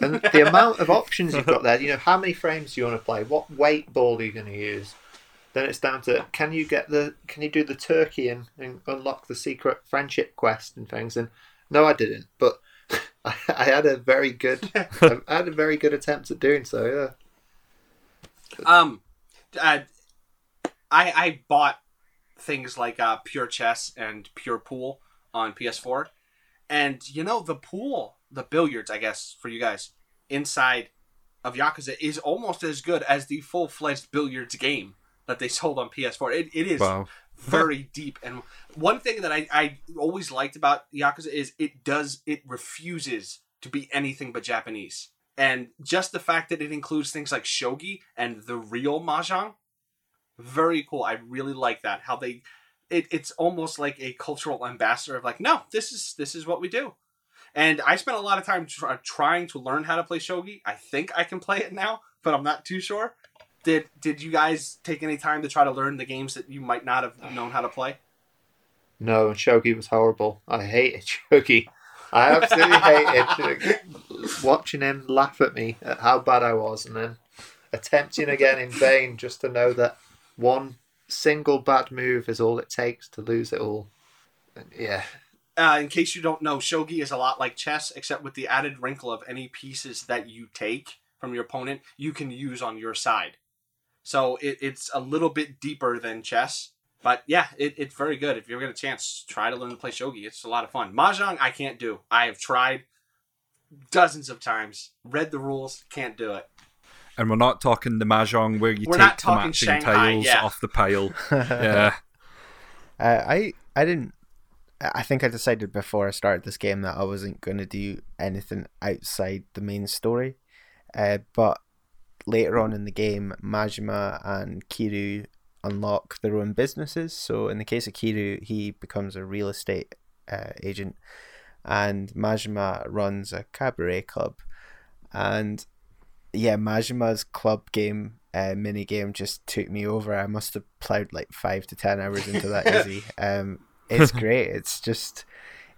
And the amount of options you've got there, you know, how many frames do you want to play? What weight ball are you going to use? Then it's down to can you get the can you do the turkey and, and unlock the secret friendship quest and things? And no, I didn't, but I, I had a very good I had a very good attempt at doing so. Yeah. Um, uh, I I bought things like uh, Pure Chess and Pure Pool on PS4, and you know the pool, the billiards, I guess for you guys inside of Yakuza is almost as good as the full fledged billiards game that they sold on PS4. It, it is wow. very deep. And one thing that I, I always liked about Yakuza is it does it refuses to be anything but Japanese. And just the fact that it includes things like shogi and the real mahjong, very cool. I really like that. How they it, it's almost like a cultural ambassador of like, no, this is this is what we do. And I spent a lot of time tr- trying to learn how to play shogi. I think I can play it now, but I'm not too sure. Did did you guys take any time to try to learn the games that you might not have known how to play? No, Shogi was horrible. I hated Shogi. I absolutely hated watching him laugh at me at how bad I was, and then attempting again in vain just to know that one single bad move is all it takes to lose it all. Yeah, Uh, in case you don't know, shogi is a lot like chess, except with the added wrinkle of any pieces that you take from your opponent, you can use on your side. So it, it's a little bit deeper than chess. But yeah, it, it's very good. If you ever get a chance, try to learn to play shogi. It's a lot of fun. Mahjong, I can't do. I have tried dozens of times, read the rules, can't do it. And we're not talking the mahjong where you We're take the matching Shanghai, tiles yeah. off the pile. yeah. Uh, I I didn't. I think I decided before I started this game that I wasn't going to do anything outside the main story. Uh, but later on in the game, Majima and Kiryu unlock their own businesses. So in the case of Kiryu, he becomes a real estate uh, agent, and Majima runs a cabaret club. And yeah, Majima's club game uh, mini game just took me over. I must have plowed like five to ten hours into that easy. Um, it's great. It's just,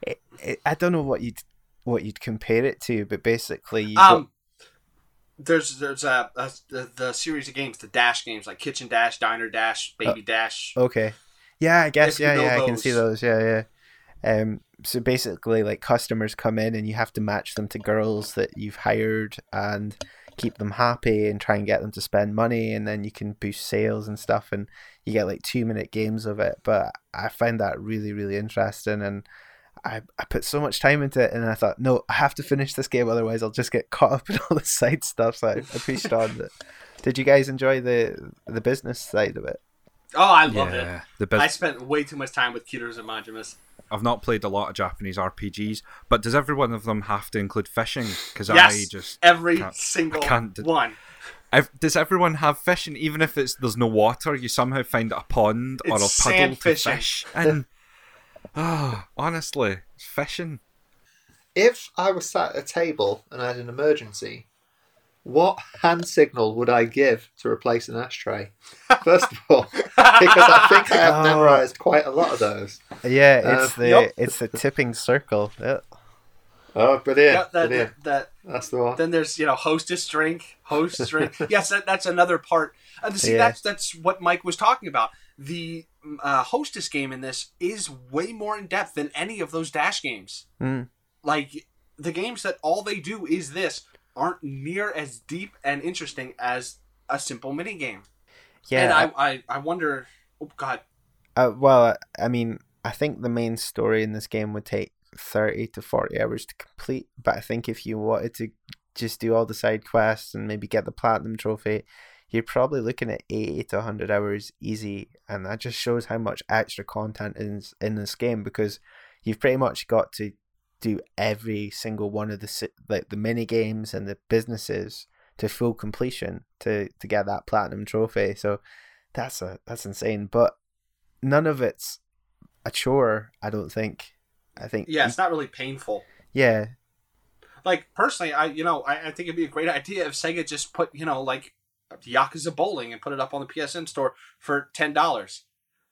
it, it, I don't know what you'd what you'd compare it to, but basically, you Um, there's there's a, a the, the series of games, the Dash games like Kitchen Dash, Diner Dash, Baby Dash. okay, yeah, I guess, If you yeah, know yeah, I can see those. those, yeah, yeah. Um, so basically, like customers come in and you have to match them to girls that you've hired and keep them happy and try and get them to spend money, and then you can boost sales and stuff, and you get like two minute games of it. But I find that really, really interesting and. I, I put so much time into it and I thought, no, I have to finish this game, otherwise I'll just get caught up in all the side stuff. So I, I pushed on. But did you guys enjoy the the business side of it? Oh, I love it. yeah, the I spent way too much time with Kiryus and Majimas. I've not played a lot of Japanese RPGs, but does every one of them have to include fishing? Because I just every can't- single can't d- one. Ev- does everyone have fishing? Even if it's there's no water, you somehow find a pond or a puddle to fishing. fish. And oh, honestly, it's fishing. If I was sat at a table and I had an emergency, what hand signal would I give to replace an ashtray? First of all, because I think I have memorized quite a lot of those. Yeah, Uh, it's the Yup. it's the tipping circle. Yeah. Oh, brilliant! Yeah, that, brilliant. that, That's the one. then there's you know hostess drink, host drink. yes, that, that's another part. And see, Yeah. that's that's what Mike was talking about. The uh, hostess game in this is way more in depth than any of those dash games. Mm. Like the games that all they do is this aren't near as deep and interesting as a simple mini game. Yeah. and I, I I wonder. Oh God, uh, well, I mean, I think the main story in this game would take thirty to forty hours to complete. But I think if you wanted to just do all the side quests and maybe get the platinum trophy, you're probably looking at eighty to hundred hours easy, and that just shows how much extra content is in this game because you've pretty much got to do every single one of the like the mini games and the businesses to full completion to to get that platinum trophy. So that's a that's insane. But none of it's a chore. I don't think. I think yeah, it's not really painful. yeah like personally, I you know I, I think it'd be a great idea if Sega just put you know like Yakuza Bowling and put it up on the PSN store for ten dollars.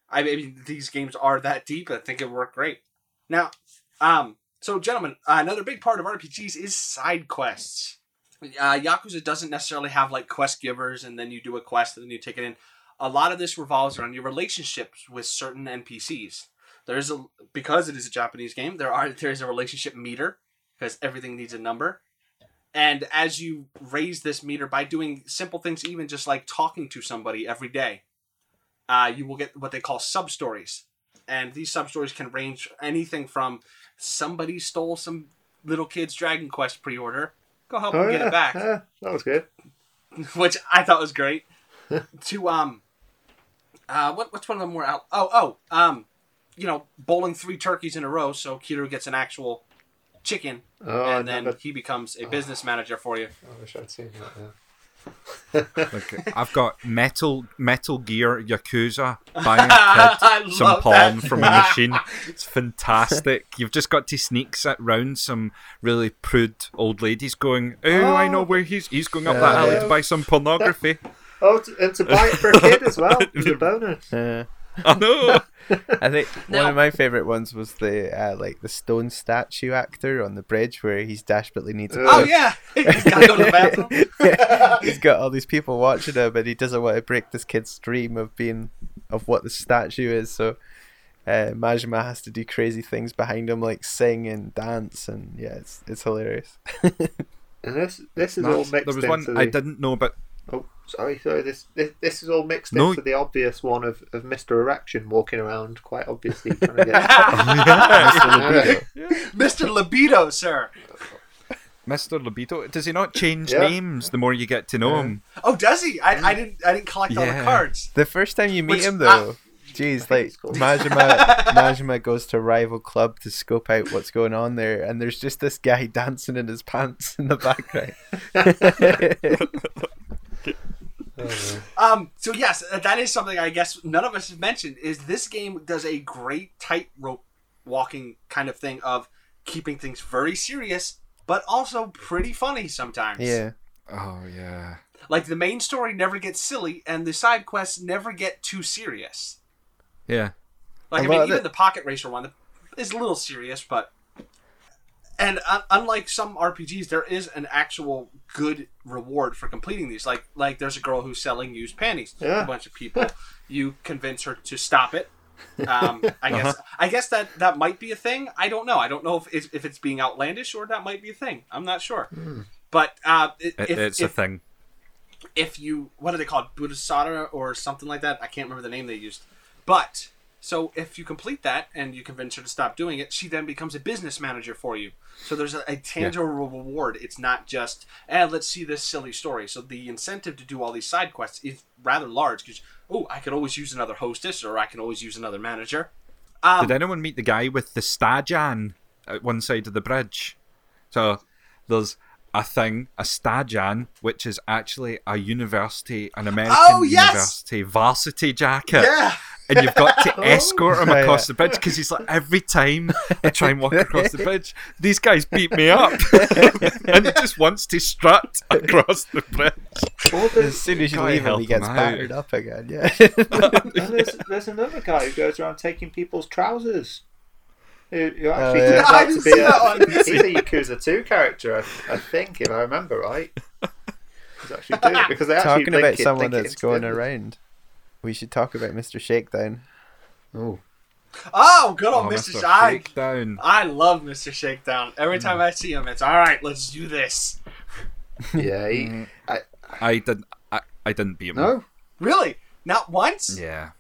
I mean these games are that deep. I think it would work great. Now, um, so gentlemen, uh, another big part of RPGs is side quests. Uh, Yakuza doesn't necessarily have like quest givers and then you do a quest and then you take it in. A lot of this revolves around your relationships with certain NPCs. There's a because it is a Japanese game. There are there is a relationship meter because everything needs a number. And as you raise this meter by doing simple things, even just like talking to somebody every day, uh, you will get what they call sub stories. And these sub stories can range anything from somebody stole some little kid's Dragon Quest pre order, go help Oh him get yeah, it back, yeah, that was good. which I thought was great. to um, uh, what what's one of them more out? Oh oh um, you know, bowling three turkeys in a row, so Kiryu gets an actual chicken, Oh, and then never- he becomes a business manager for you. I wish I'd seen that. Yeah. Like, I've got Metal Metal Gear Yakuza buying I a kid some love porn that. from a machine. It's fantastic. You've just got to sneak sit round some really prude old ladies going, "Oh, I know where he's he's going up that alley to buy some pornography." Oh, t- and to buy it for a kid as well. It's a bonus. Uh, I know. I think one of my favorite ones was the uh, like the stone statue actor on the bridge where he's desperately needs. a Oh yeah, he's got to go to the bathroom. yeah, he's got all these people watching him, and he doesn't want to break this kid's dream of being of what the statue is. So uh, Majima has to do crazy things behind him, like sing and dance, and yeah, it's it's hilarious. And this this is all mixed there was one the. I didn't know about. Oh, sorry, sorry. This this, this is all mixed No. into the obvious one of, of Mr. Erection walking around quite obviously trying to get. Mr. Libido, sir. Mr. Libido, does he not change Yeah. names the more you get to know him? Oh, does he? I, I didn't I didn't collect all the cards. The first time you meet Which- him, though, jeez, think like it's called- Majima, Majima goes to a rival club to scope out what's going on there, and there's just this guy dancing in his pants in the background. Um. So yes, that is something I guess none of us have mentioned. Is this game does a great tightrope walking kind of thing of keeping things very serious, but also pretty funny sometimes. yeah, Oh yeah. Like the main story never gets silly, and the side quests never get too serious. Yeah. Like I mean, of even the Pocket Racer one is a little serious, but and and uh, unlike some RPGs, there is an actual good reward for completing these. Like like there's a girl who's selling used panties to a bunch of people. you convince her to stop it. Um, I guess I guess that that might be a thing. I don't know. I don't know if it's, if it's being outlandish or that might be a thing. I'm not sure. But uh, it, It, if, it's if, a thing. if you what are they called Buddhasada or something like that? I can't remember the name they used. But so if you complete that and you convince her to stop doing it, she then becomes a business manager for you. So there's a, a tangible reward. It's not just eh, let's see this silly story. So the incentive to do all these side quests is rather large because oh, I could always use another hostess or I can always use another manager. Um, Did anyone meet the guy with the Stajan at one side of the bridge? So there's a thing, a Stajan, which is actually a university, an American Oh, yes! university varsity jacket. yeah. And you've got to oh. escort him Oh, across the bridge because he's like, every time I try and walk across the bridge, these guys beat me up. and he just wants to strut across the bridge. Or there's, As soon as you Can't leave him, he gets him out. battered up again. Yeah. and there's, there's another guy who goes around taking people's trousers. Who, who oh, actually Oh, yeah. turns I out to didn't be see a, that one. he's a Yakuza 2 character, I, I think, if I remember right. He's actually doing it because they actually Talking about it- someone that's going around, we should talk about Mr. Shakedown. Oh. Oh, good old Oh, Mr. Mr. Shakedown. Shakedown. I love Mr. Shakedown. Every time I see him, it's all right. Let's do this. Yeah, he, Mm. I, I didn't. I, I didn't beat him. no? Really? Not once? Yeah.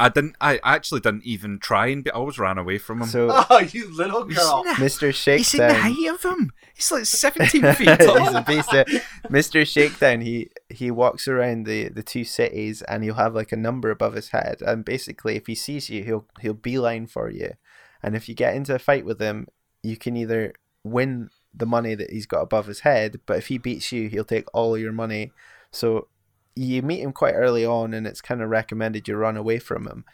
I didn't. I actually didn't even try and. Be, I always ran away from him. So, Oh, you little girl. Mr. Shakedown. He's in the height of him. He's like seventeen feet tall. He's a beast. yeah. Mr. Shakedown, he he walks around the, the two cities and he'll have like a number above his head. And basically, if he sees you, he'll he'll beeline for you. And if you get into a fight with him, you can either win the money that he's got above his head, but if he beats you, he'll take all your money. So you meet him quite early on, and it's kind of recommended you run away from him.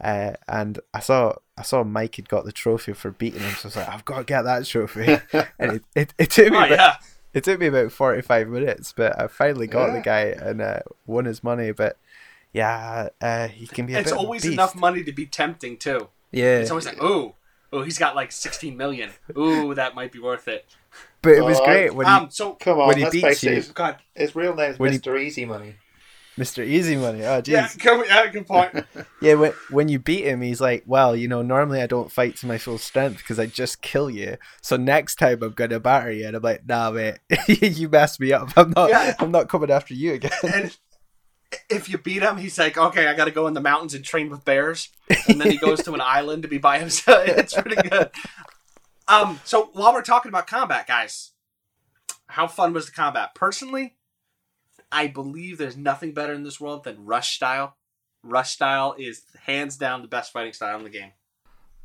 Uh, and I saw I saw Mike had got the trophy for beating him, so I was like, I've got to get that trophy. and it, it, it took me Oh, about, yeah. it took me about forty five minutes, but I finally got the guy and uh, won his money. But yeah, uh, he can be. A It's bit of a always beast. enough money to be tempting, too. Yeah, It's always like, ooh, oh, he's got like 16 million. Ooh, that might be worth it. but it was Oh, great when Um, so, Come on, When he let's beats face it, you- his, God, his real name's When he- Mr. Easy Money. He, Mr. Easy Money. Oh, jeez. yeah, come, yeah, good point. Yeah, when when you beat him, he's like, "Well, you know, normally I don't fight to my full strength because I just kill you. So next time I'm gonna batter you." And I'm like, "Nah, mate, you messed me up. I'm not. Yeah. I'm not coming after you again." and if you beat him, he's like, okay, I got to go in the mountains and train with bears, and then he goes to an island to be by himself. It's pretty good. Um, so while we're talking about combat, guys, how fun was the combat? Personally, I believe there's nothing better in this world than Rush style. Rush style is hands down the best fighting style in the game.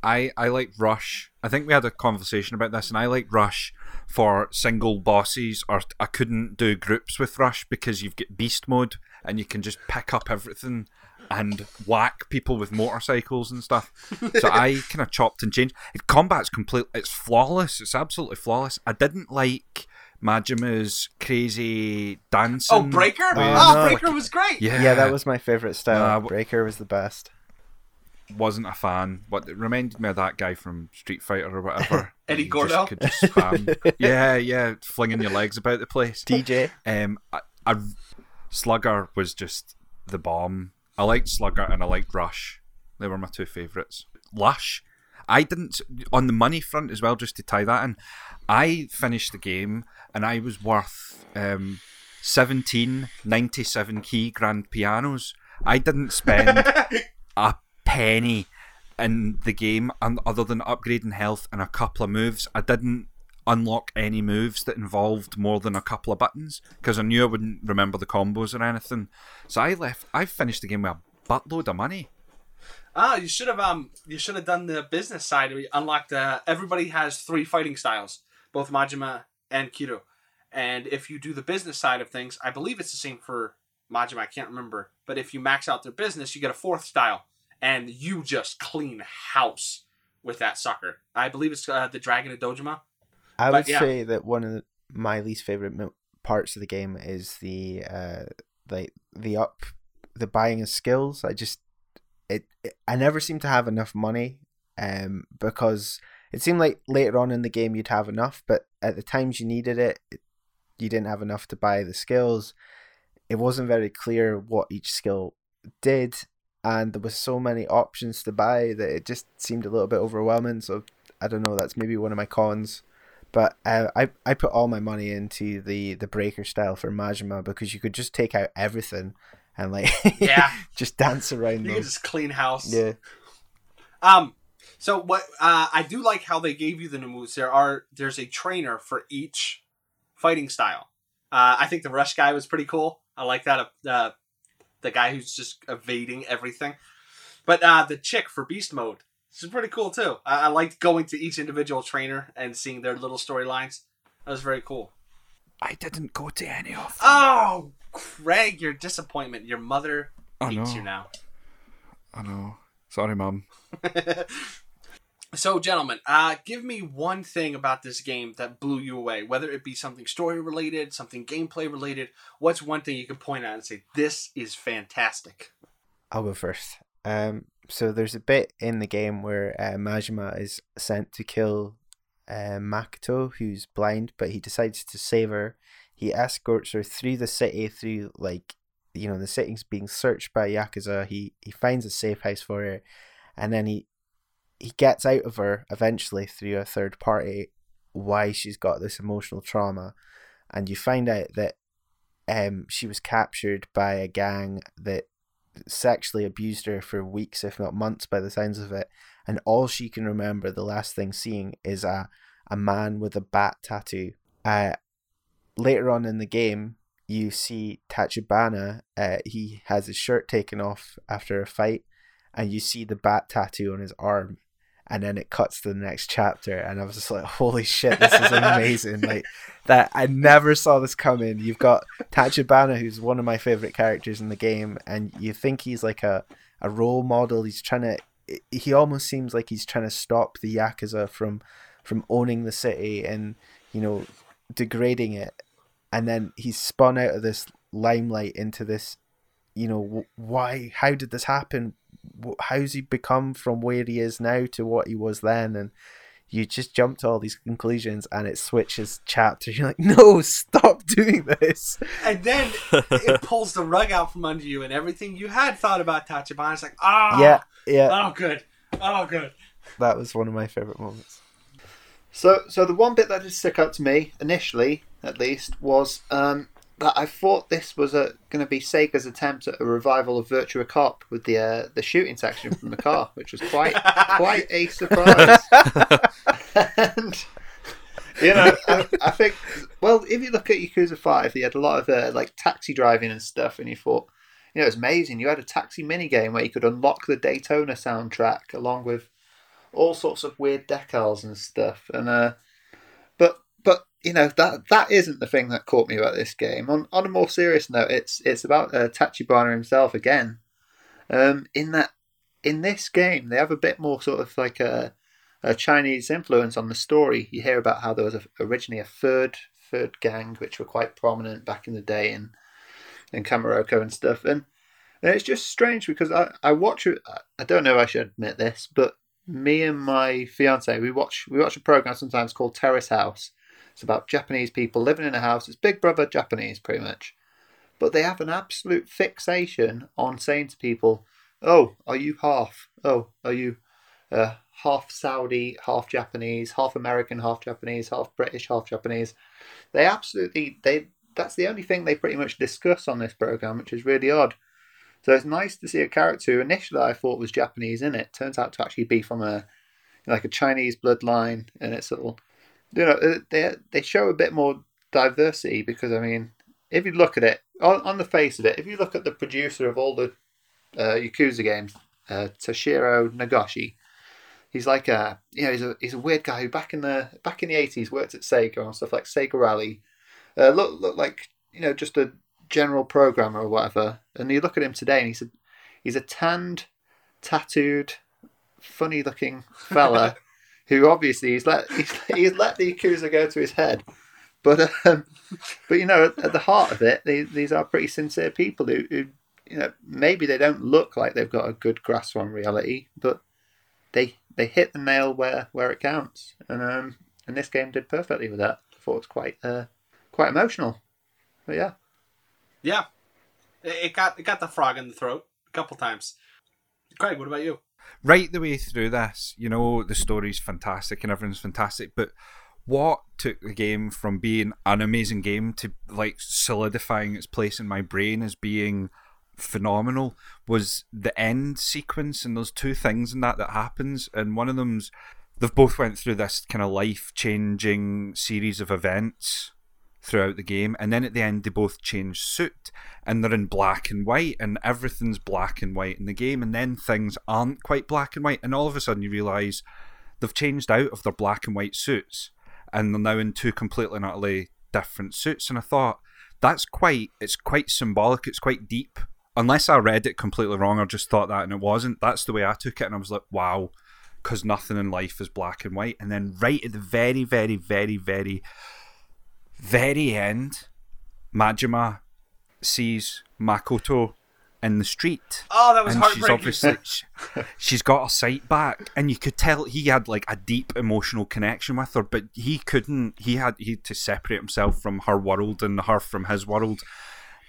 I I like Rush. I think we had a conversation about this, and I like Rush for single bosses. Or I couldn't do groups with Rush because you've got Beast mode, and you can just pick up everything and whack people with motorcycles and stuff. So I kind of chopped and changed. Combat's complete. It's flawless. It's absolutely flawless. I didn't like Majima's crazy dancing. Oh, Breaker! Oh, oh, no. Breaker was great. Yeah, yeah, that was my favorite style. Nah, w- Breaker was the best. wasn't a fan. What it reminded me of that guy from Street Fighter or whatever. Eddy You Gordo? Just, could just spam. yeah, yeah, flinging your legs about the place. DJ. Um, I, I, Slugger was just the bomb. I liked Slugger and I liked Rush. They were my two favourites. Lush. I didn't on the money front as well. Just to tie that in, I finished the game and I was worth um, seventeen ninety seven key grand pianos. I didn't spend a penny in the game and other than upgrading health and a couple of moves. I didn't unlock any moves that involved more than a couple of buttons because I knew I wouldn't remember the combos or anything. So I left. I finished the game with a buttload of money. Ah, you should have um, you should have done the business side. We unlocked. Uh, everybody has three fighting styles, both Majima and Kiryu. And if you do the business side of things, I believe it's the same for Majima. I can't remember, but if you max out their business, you get a fourth style, and you just clean house with that sucker. I believe it's uh, the Dragon of Dojima. I But would yeah. say that one of the, my least favorite parts of the game is the uh like the up the buying of skills. I just it, it I never seemed to have enough money um because it seemed like later on in the game you'd have enough, but at the times you needed it, it you didn't have enough to buy the skills. It wasn't very clear what each skill did, and there was so many options to buy that it just seemed a little bit overwhelming. So I don't know. That's maybe one of my cons. But uh, I I put all my money into the the breaker style for Majima because you could just take out everything and like Yeah. just dance around You them. just clean house. Yeah, Um. So what? Uh, I do like how they gave you the new moves. There are there's a trainer for each fighting style. Uh, I think the rush guy was pretty cool. I like that. Uh, the guy who's just evading everything. But uh, the chick for beast mode, this is pretty cool too. I, I liked going to each individual trainer and seeing their little storylines. That was very cool. I didn't go to any of them. Oh, Craig, your disappointment. Your mother I hates know. you now. I know. Sorry, mom. so, gentlemen, uh, give me one thing about this game that blew you away, whether it be something story related, something gameplay related. What's one thing you can point out and say, this is fantastic? I'll go first. Um, so there's a bit in the game where uh, Majima is sent to kill uh, Makoto, who's blind, but he decides to save her. He escorts her through the city, through like you know the city's being searched by yakuza. He he finds a safe house for her, and then he he gets out of her eventually through a third party why she's got this emotional trauma, and you find out that um she was captured by a gang that sexually abused her for weeks, if not months, by the sounds of it. And all she can remember, the last thing seeing, is a, a man with a bat tattoo. Uh, later on in the game, you see Tachibana. Uh, he has his shirt taken off after a fight, and you see the bat tattoo on his arm. And then it cuts to the next chapter, and I was just like, "Holy shit, this is amazing!" like that, I never saw this coming. You've got Tachibana, who's one of my favorite characters in the game, and you think he's like a, a role model. He's trying to. He almost seems like he's trying to stop the yakuza from from owning the city and you know degrading it. And then he's spun out of this limelight into this. You know why? How did this happen? How's he become from where he is now to what he was then? And you just jump to all these conclusions and it switches chapter. You're like, no, stop doing this. And then it pulls the rug out from under you, and everything you had thought about Tachibana is like, ah, Yeah, yeah, oh, good, oh, good. that was one of my favorite moments. So, so the one bit that did stick out to me initially, at least, was um, that I thought this was going to be Sega's attempt at a revival of Virtua Cop with the uh, the shooting section from the car, which was quite quite a surprise. and you know, I, I think, well, if you look at Yakuza Five, they had a lot of uh, like taxi driving and stuff, and you thought, you know, it was amazing. You had a taxi mini game where you could unlock the Daytona soundtrack along with all sorts of weird decals and stuff. And uh, but but you know that that isn't the thing that caught me about this game. On on a more serious note, it's it's about uh, Tachibana himself again. Um, in that in this game, they have a bit more sort of like a, a Chinese influence on the story. You hear about how there was a, originally a third third gang which were quite prominent back in the day in in Kamurocho and stuff, and. And it's just strange because I, I watch it. I don't know if I should admit this, but me and my fiance we watch we watch a program sometimes called Terrace House. It's about Japanese people living in a house. It's Big Brother Japanese, pretty much. But they have an absolute fixation on saying to people, "Oh, are you half? Oh, are you uh, half Saudi, half Japanese, half American, half Japanese, half British, half Japanese?" They absolutely they. That's the only thing they pretty much discuss on this program, which is really odd. So it's nice to see a character who initially I thought was Japanese in it turns out to actually be from a like a Chinese bloodline, and it's of you know uh, they they show a bit more diversity because I mean if you look at it on, on the face of it, if you look at the producer of all the uh, Yakuza games, uh, Toshiro Nagoshi, he's like a you know he's a he's a weird guy who back in the back in the eighties worked at Sega on stuff like Sega Rally, uh, look look like you know just a general programmer or whatever, and you look at him today and he's a he's a tanned, tattooed, funny looking fella who obviously he's let he's, he's let the Yakuza go to his head. But um, but you know at, at the heart of it, these, these are pretty sincere people who, who you know maybe they don't look like they've got a good grasp on reality, but they they hit the nail where where it counts, and um, and this game did perfectly with that. I thought it was quite uh, quite emotional. But yeah, Yeah, it got it got the frog in the throat a couple times. Craig, what about you? right the way through this, you know, the story's fantastic and everything's fantastic, but what took the game from being an amazing game to like solidifying its place in my brain as being phenomenal was the end sequence and those two things and that that happens and one of them's they've both went through this kind of life changing series of events throughout the game and then at the end they both change suit and they're in black and white and everything's black and white in the game and then things aren't quite black and white and all of a sudden you realize they've changed out of their black and white suits and they're now in two completely and utterly different suits and i thought that's quite it's quite symbolic it's quite deep. Unless i read it completely wrong or just thought that and it wasn't. That's the way i took it and i was like wow because nothing in life is black and white. And then right at the very very very very very end majima sees makoto in the street. Oh, that was and she's heartbreaking. obviously she's got her sight back. And you could tell he had like a deep emotional connection with her but he couldn't he had he had to separate himself from her world and her from his world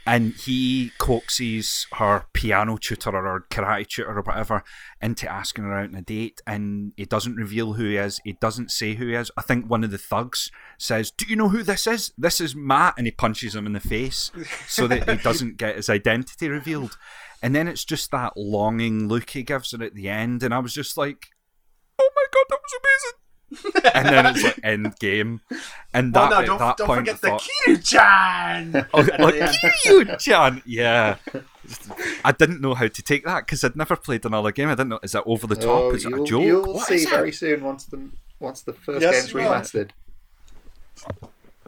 and he coaxes her piano tutor or her karate tutor or whatever into asking her out on a date and he doesn't reveal who he is. He doesn't say who he is. I think one of the thugs says do you know who this is? This is matt and he punches him in the face so that he doesn't get his identity revealed. And then it's just that longing look he gives her at the end and i was just like oh my god that was amazing and then it's like end game and Well, that, no, at don't, that don't point forget I the thought, Kiryu-chan. Oh, At like, the end. you, Yeah. I didn't know how to take that because I'd never played another game. I didn't know. Is that over the top? Oh, is it a joke? you'll What see is it? very soon once the once the first Yes, game's you will. remastered.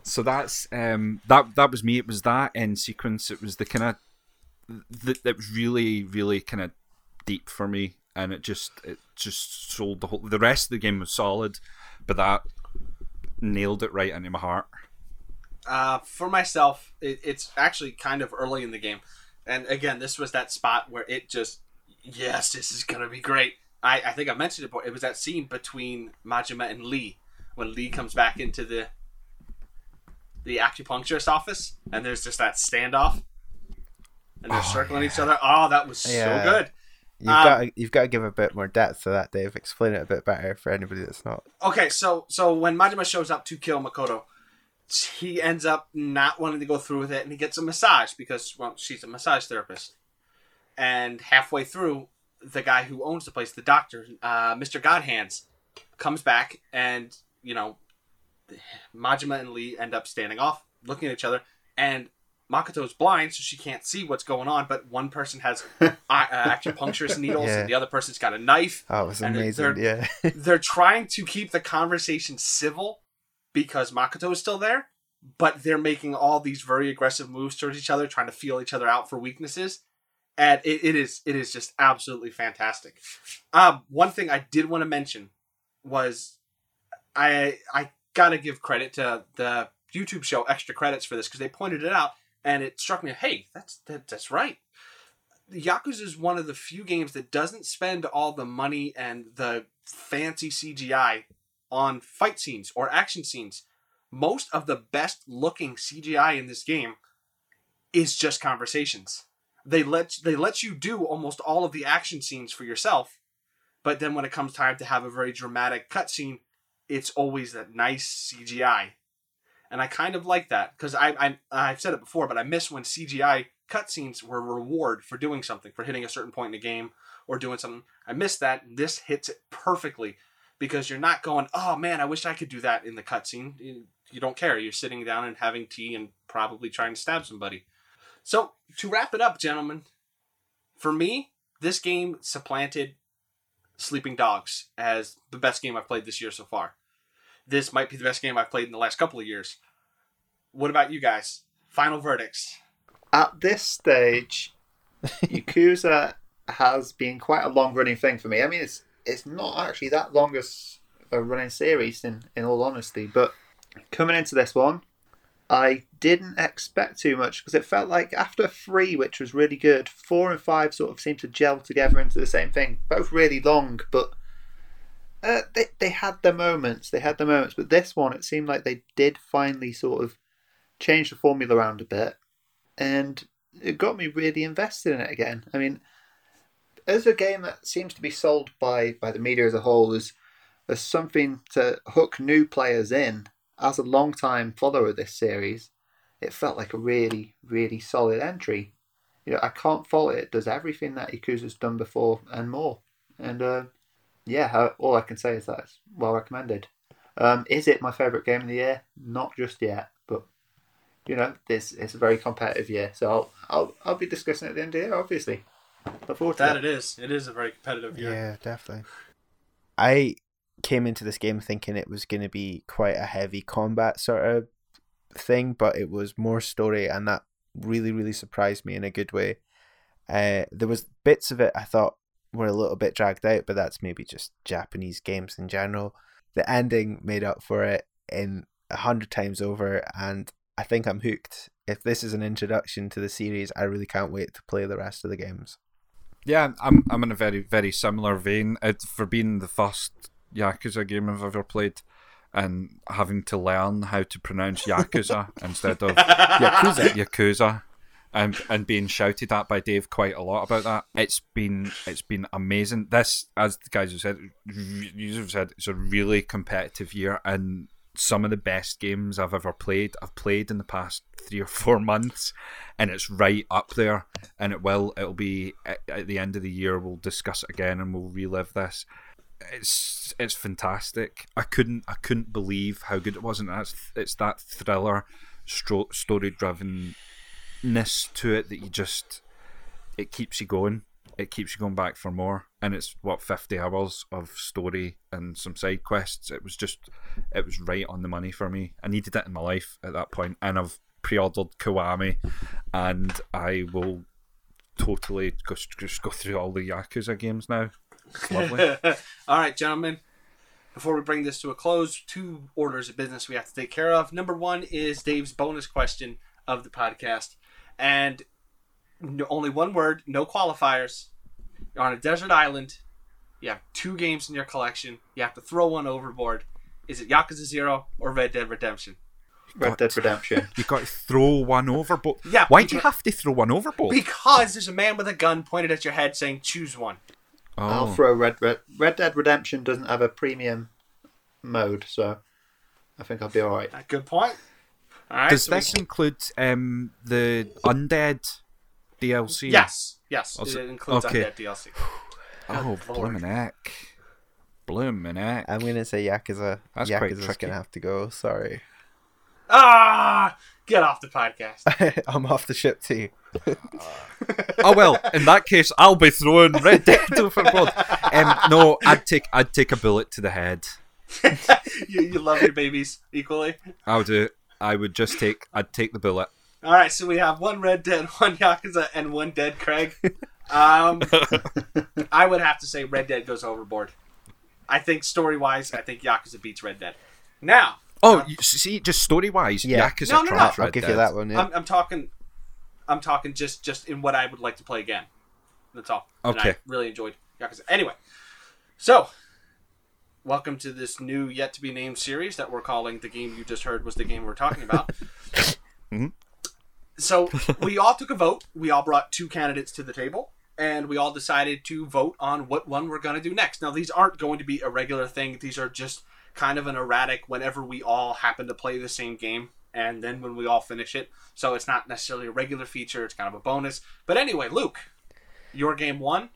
So that's um that that was me. It was that end sequence. It was the kind of that that was really really kind of deep for me, and it just it just sold the whole. The rest of the game was solid, but that nailed it right into my heart. Uh, for myself, it, it's actually kind of early in the game, and again, this was that spot where it just, yes, this is gonna be great. I, I think I mentioned it before. It was that scene between Majima and Lee when Lee comes back into the the acupuncturist office, and there's just that standoff, and they're Oh, circling each other. Oh, that was Yeah. so good. You've Um, got to, you've got to give a bit more depth to that, Dave. Explain it a bit better for anybody that's not. Okay, so so when Majima shows up to kill Makoto, he ends up not wanting to go through with it, and he gets a massage because well, she's a massage therapist. And halfway through, the guy who owns the place, the doctor, uh, Mr. Godhands, comes back, and you know, Majima and Lee end up standing off, looking at each other, and Makoto's blind, so she can't see what's going on. But one person has uh, acupuncturist needles, Yeah. and the other person's got a knife Oh, it was And amazing. they're- Yeah. they're trying to keep the conversation civil because Makoto is still there, but they're making all these very aggressive moves towards each other, trying to feel each other out for weaknesses. And it, it is it is just absolutely fantastic. Um, one thing I did want to mention was I I gotta give credit to the YouTube show Extra Credits for this because they pointed it out and it struck me. Hey, that's that, that's right. Yakuza is one of the few games that doesn't spend all the money and the fancy CGI on fight scenes or action scenes. Most of the best looking CGI in this game is just conversations. They let they let you do almost all of the action scenes for yourself, but then when it comes time to have a very dramatic cutscene, it's always that nice CGI. And I kind of like that because I, I I've said it before, but I miss when CGI cutscenes were a reward for doing something, for hitting a certain point in the game or doing something. I miss that. This hits it perfectly because you're not going, oh man, I wish I could do that in the cutscene. You, you don't care. You're sitting down and having tea and probably trying to stab somebody. So to wrap it up, gentlemen, for me, this game supplanted Sleeping Dogs as the best game I've played this year so far. This might be the best game I've played in the last couple of years. What about you guys? Final verdicts. At this stage, Yakuza has been quite a long running thing for me. I mean, it's it's not actually that long as a running series, in in all honesty. But coming into this one, I didn't expect too much because it felt like after three, which was really good, four and five sort of seemed to gel together into the same thing. Both really long, but Uh, they they had their moments. They had their moments, but this one, it seemed like they did finally sort of change the formula around a bit, and it got me really invested in it again. I mean, as a game that seems to be sold by by the media as a whole as as something to hook new players in. As a long time follower of this series, it felt like a really really solid entry. You know, I can't fault it. It does everything that Yakuza's done before and more. And uh, yeah, all I can say is that it's well recommended. Um, is it my favourite game of the year? Not just yet, you know, this it's a very competitive year, so I'll I'll, I'll be discussing it at the end of the year, obviously. Look forward to That it. it is. It is a very competitive year. Yeah, definitely. I came into this game thinking it was going to be quite a heavy combat sort of thing, but it was more story, and that really, really surprised me in a good way. Uh, there was bits of it I thought were a little bit dragged out, but that's maybe just Japanese games in general. The ending made up for it in a hundred times over, and I think I'm hooked. If this is an introduction to the series, I really can't wait to play the rest of the games. Yeah, I'm I'm in a very very similar vein. It, for being the first Yakuza game I've ever played, and having to learn how to pronounce Yakuza instead of Yakuza. Yakuza, and and being shouted at by Dave quite a lot about that. It's been it's been amazing. This, as the guys have said, you have said, it's a really competitive year, and some of the best games I've ever played. I've played in the past three or four months, and it's right up there. And it will. It'll be at, at the end of the year. We'll discuss it again, and we'll relive this. It's it's fantastic. I couldn't I couldn't believe how good it was, and that's it's that thriller, story drivenness to it that you just it keeps you going. It keeps you going back for more, and it's what fifty hours of story and some side quests. It was just, it was right on the money for me. I needed it in my life at that point, and I've pre-ordered Kiwami, and I will totally go, just go through all the Yakuza games now. Lovely. All right, gentlemen. Before we bring this to a close, two orders of business we have to take care of. Number one is Dave's bonus question of the podcast, and no, only one word, no qualifiers. You're on a desert island. You have two games in your collection. You have to throw one overboard. Is it Yakuza Zero or Red Dead Redemption? Red Dead Redemption. you got to throw one overboard. Yeah, Why do you have to throw one overboard? Because there's a man with a gun pointed at your head saying, "Choose one." I'll oh. throw Red, Red Red Dead Redemption doesn't have a premium mode, so I think I'll be all right. Good point. All right. Does so this can- include um, the undead DLC? Yes. Yes. Also- it includes okay. Undead DLC. Oh, Good lord. blooming heck. Blooming heck. I'm gonna say Yakuza. That's quite Yakuza's tricky. gonna have to go. Sorry, Ah! Get off the podcast. I'm off the ship too. oh well, in that case, I'll be throwing Red Dead overboard. Um, no, I'd take I'd take a bullet to the head. you, you love your babies equally. I'll do. I would just take. I'd take the bullet. All right, so we have one Red Dead, one Yakuza, and one Dead Craig. Um, I would have to say Red Dead goes overboard. I think story wise, I think Yakuza beats Red Dead. Now, Oh, you, see, just story wise, Yeah. Yakuza No, no, no. trumps I'll Red give Dead. you that one. Yeah. I'm, I'm talking, I'm talking just just in what I would like to play again. That's all. And Okay. I really enjoyed Yakuza. Anyway, so welcome to this new yet to be named series that we're calling the game you just heard was the game we're talking about. Mhm. So we all took a vote. We all brought two candidates to the table. And we all decided to vote on what one we're going to do next. Now, these aren't going to be a regular thing. These are just kind of an erratic whenever we all happen to play the same game and then when we all finish it. So it's not necessarily a regular feature, it's kind of a bonus. But anyway, Luke, your game one.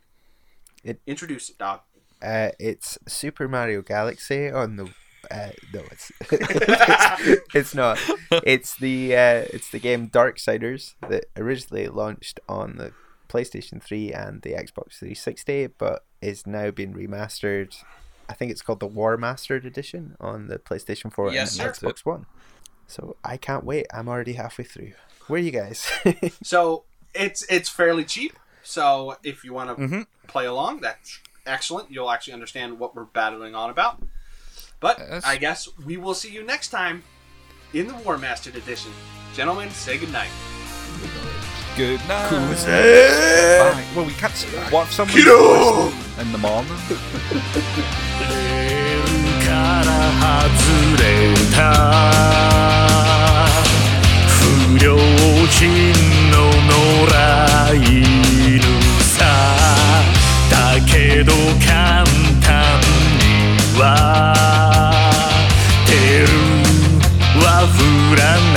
It- Introduce it, dog. Uh, it's Super Mario Galaxy on the. Uh, no, it's it's, it's not. It's the uh, it's the game Darksiders that originally launched on the PlayStation 3 and the Xbox 360, but is now being remastered. I think it's called the Warmastered Edition on the PlayStation 4 Yes, and. Xbox One. So I can't wait. I'm already halfway through. Where are you guys? So it's it's fairly cheap. So if you want to Mhm. play along, that's excellent. You'll actually understand what we're battling on about. But uh, That's... I guess we will see you next time in the Warmastered Edition. Gentlemen, say goodnight. Good night. Good night. Bye. Well, we can't say that. What if someone in the morning? だけど簡単には らない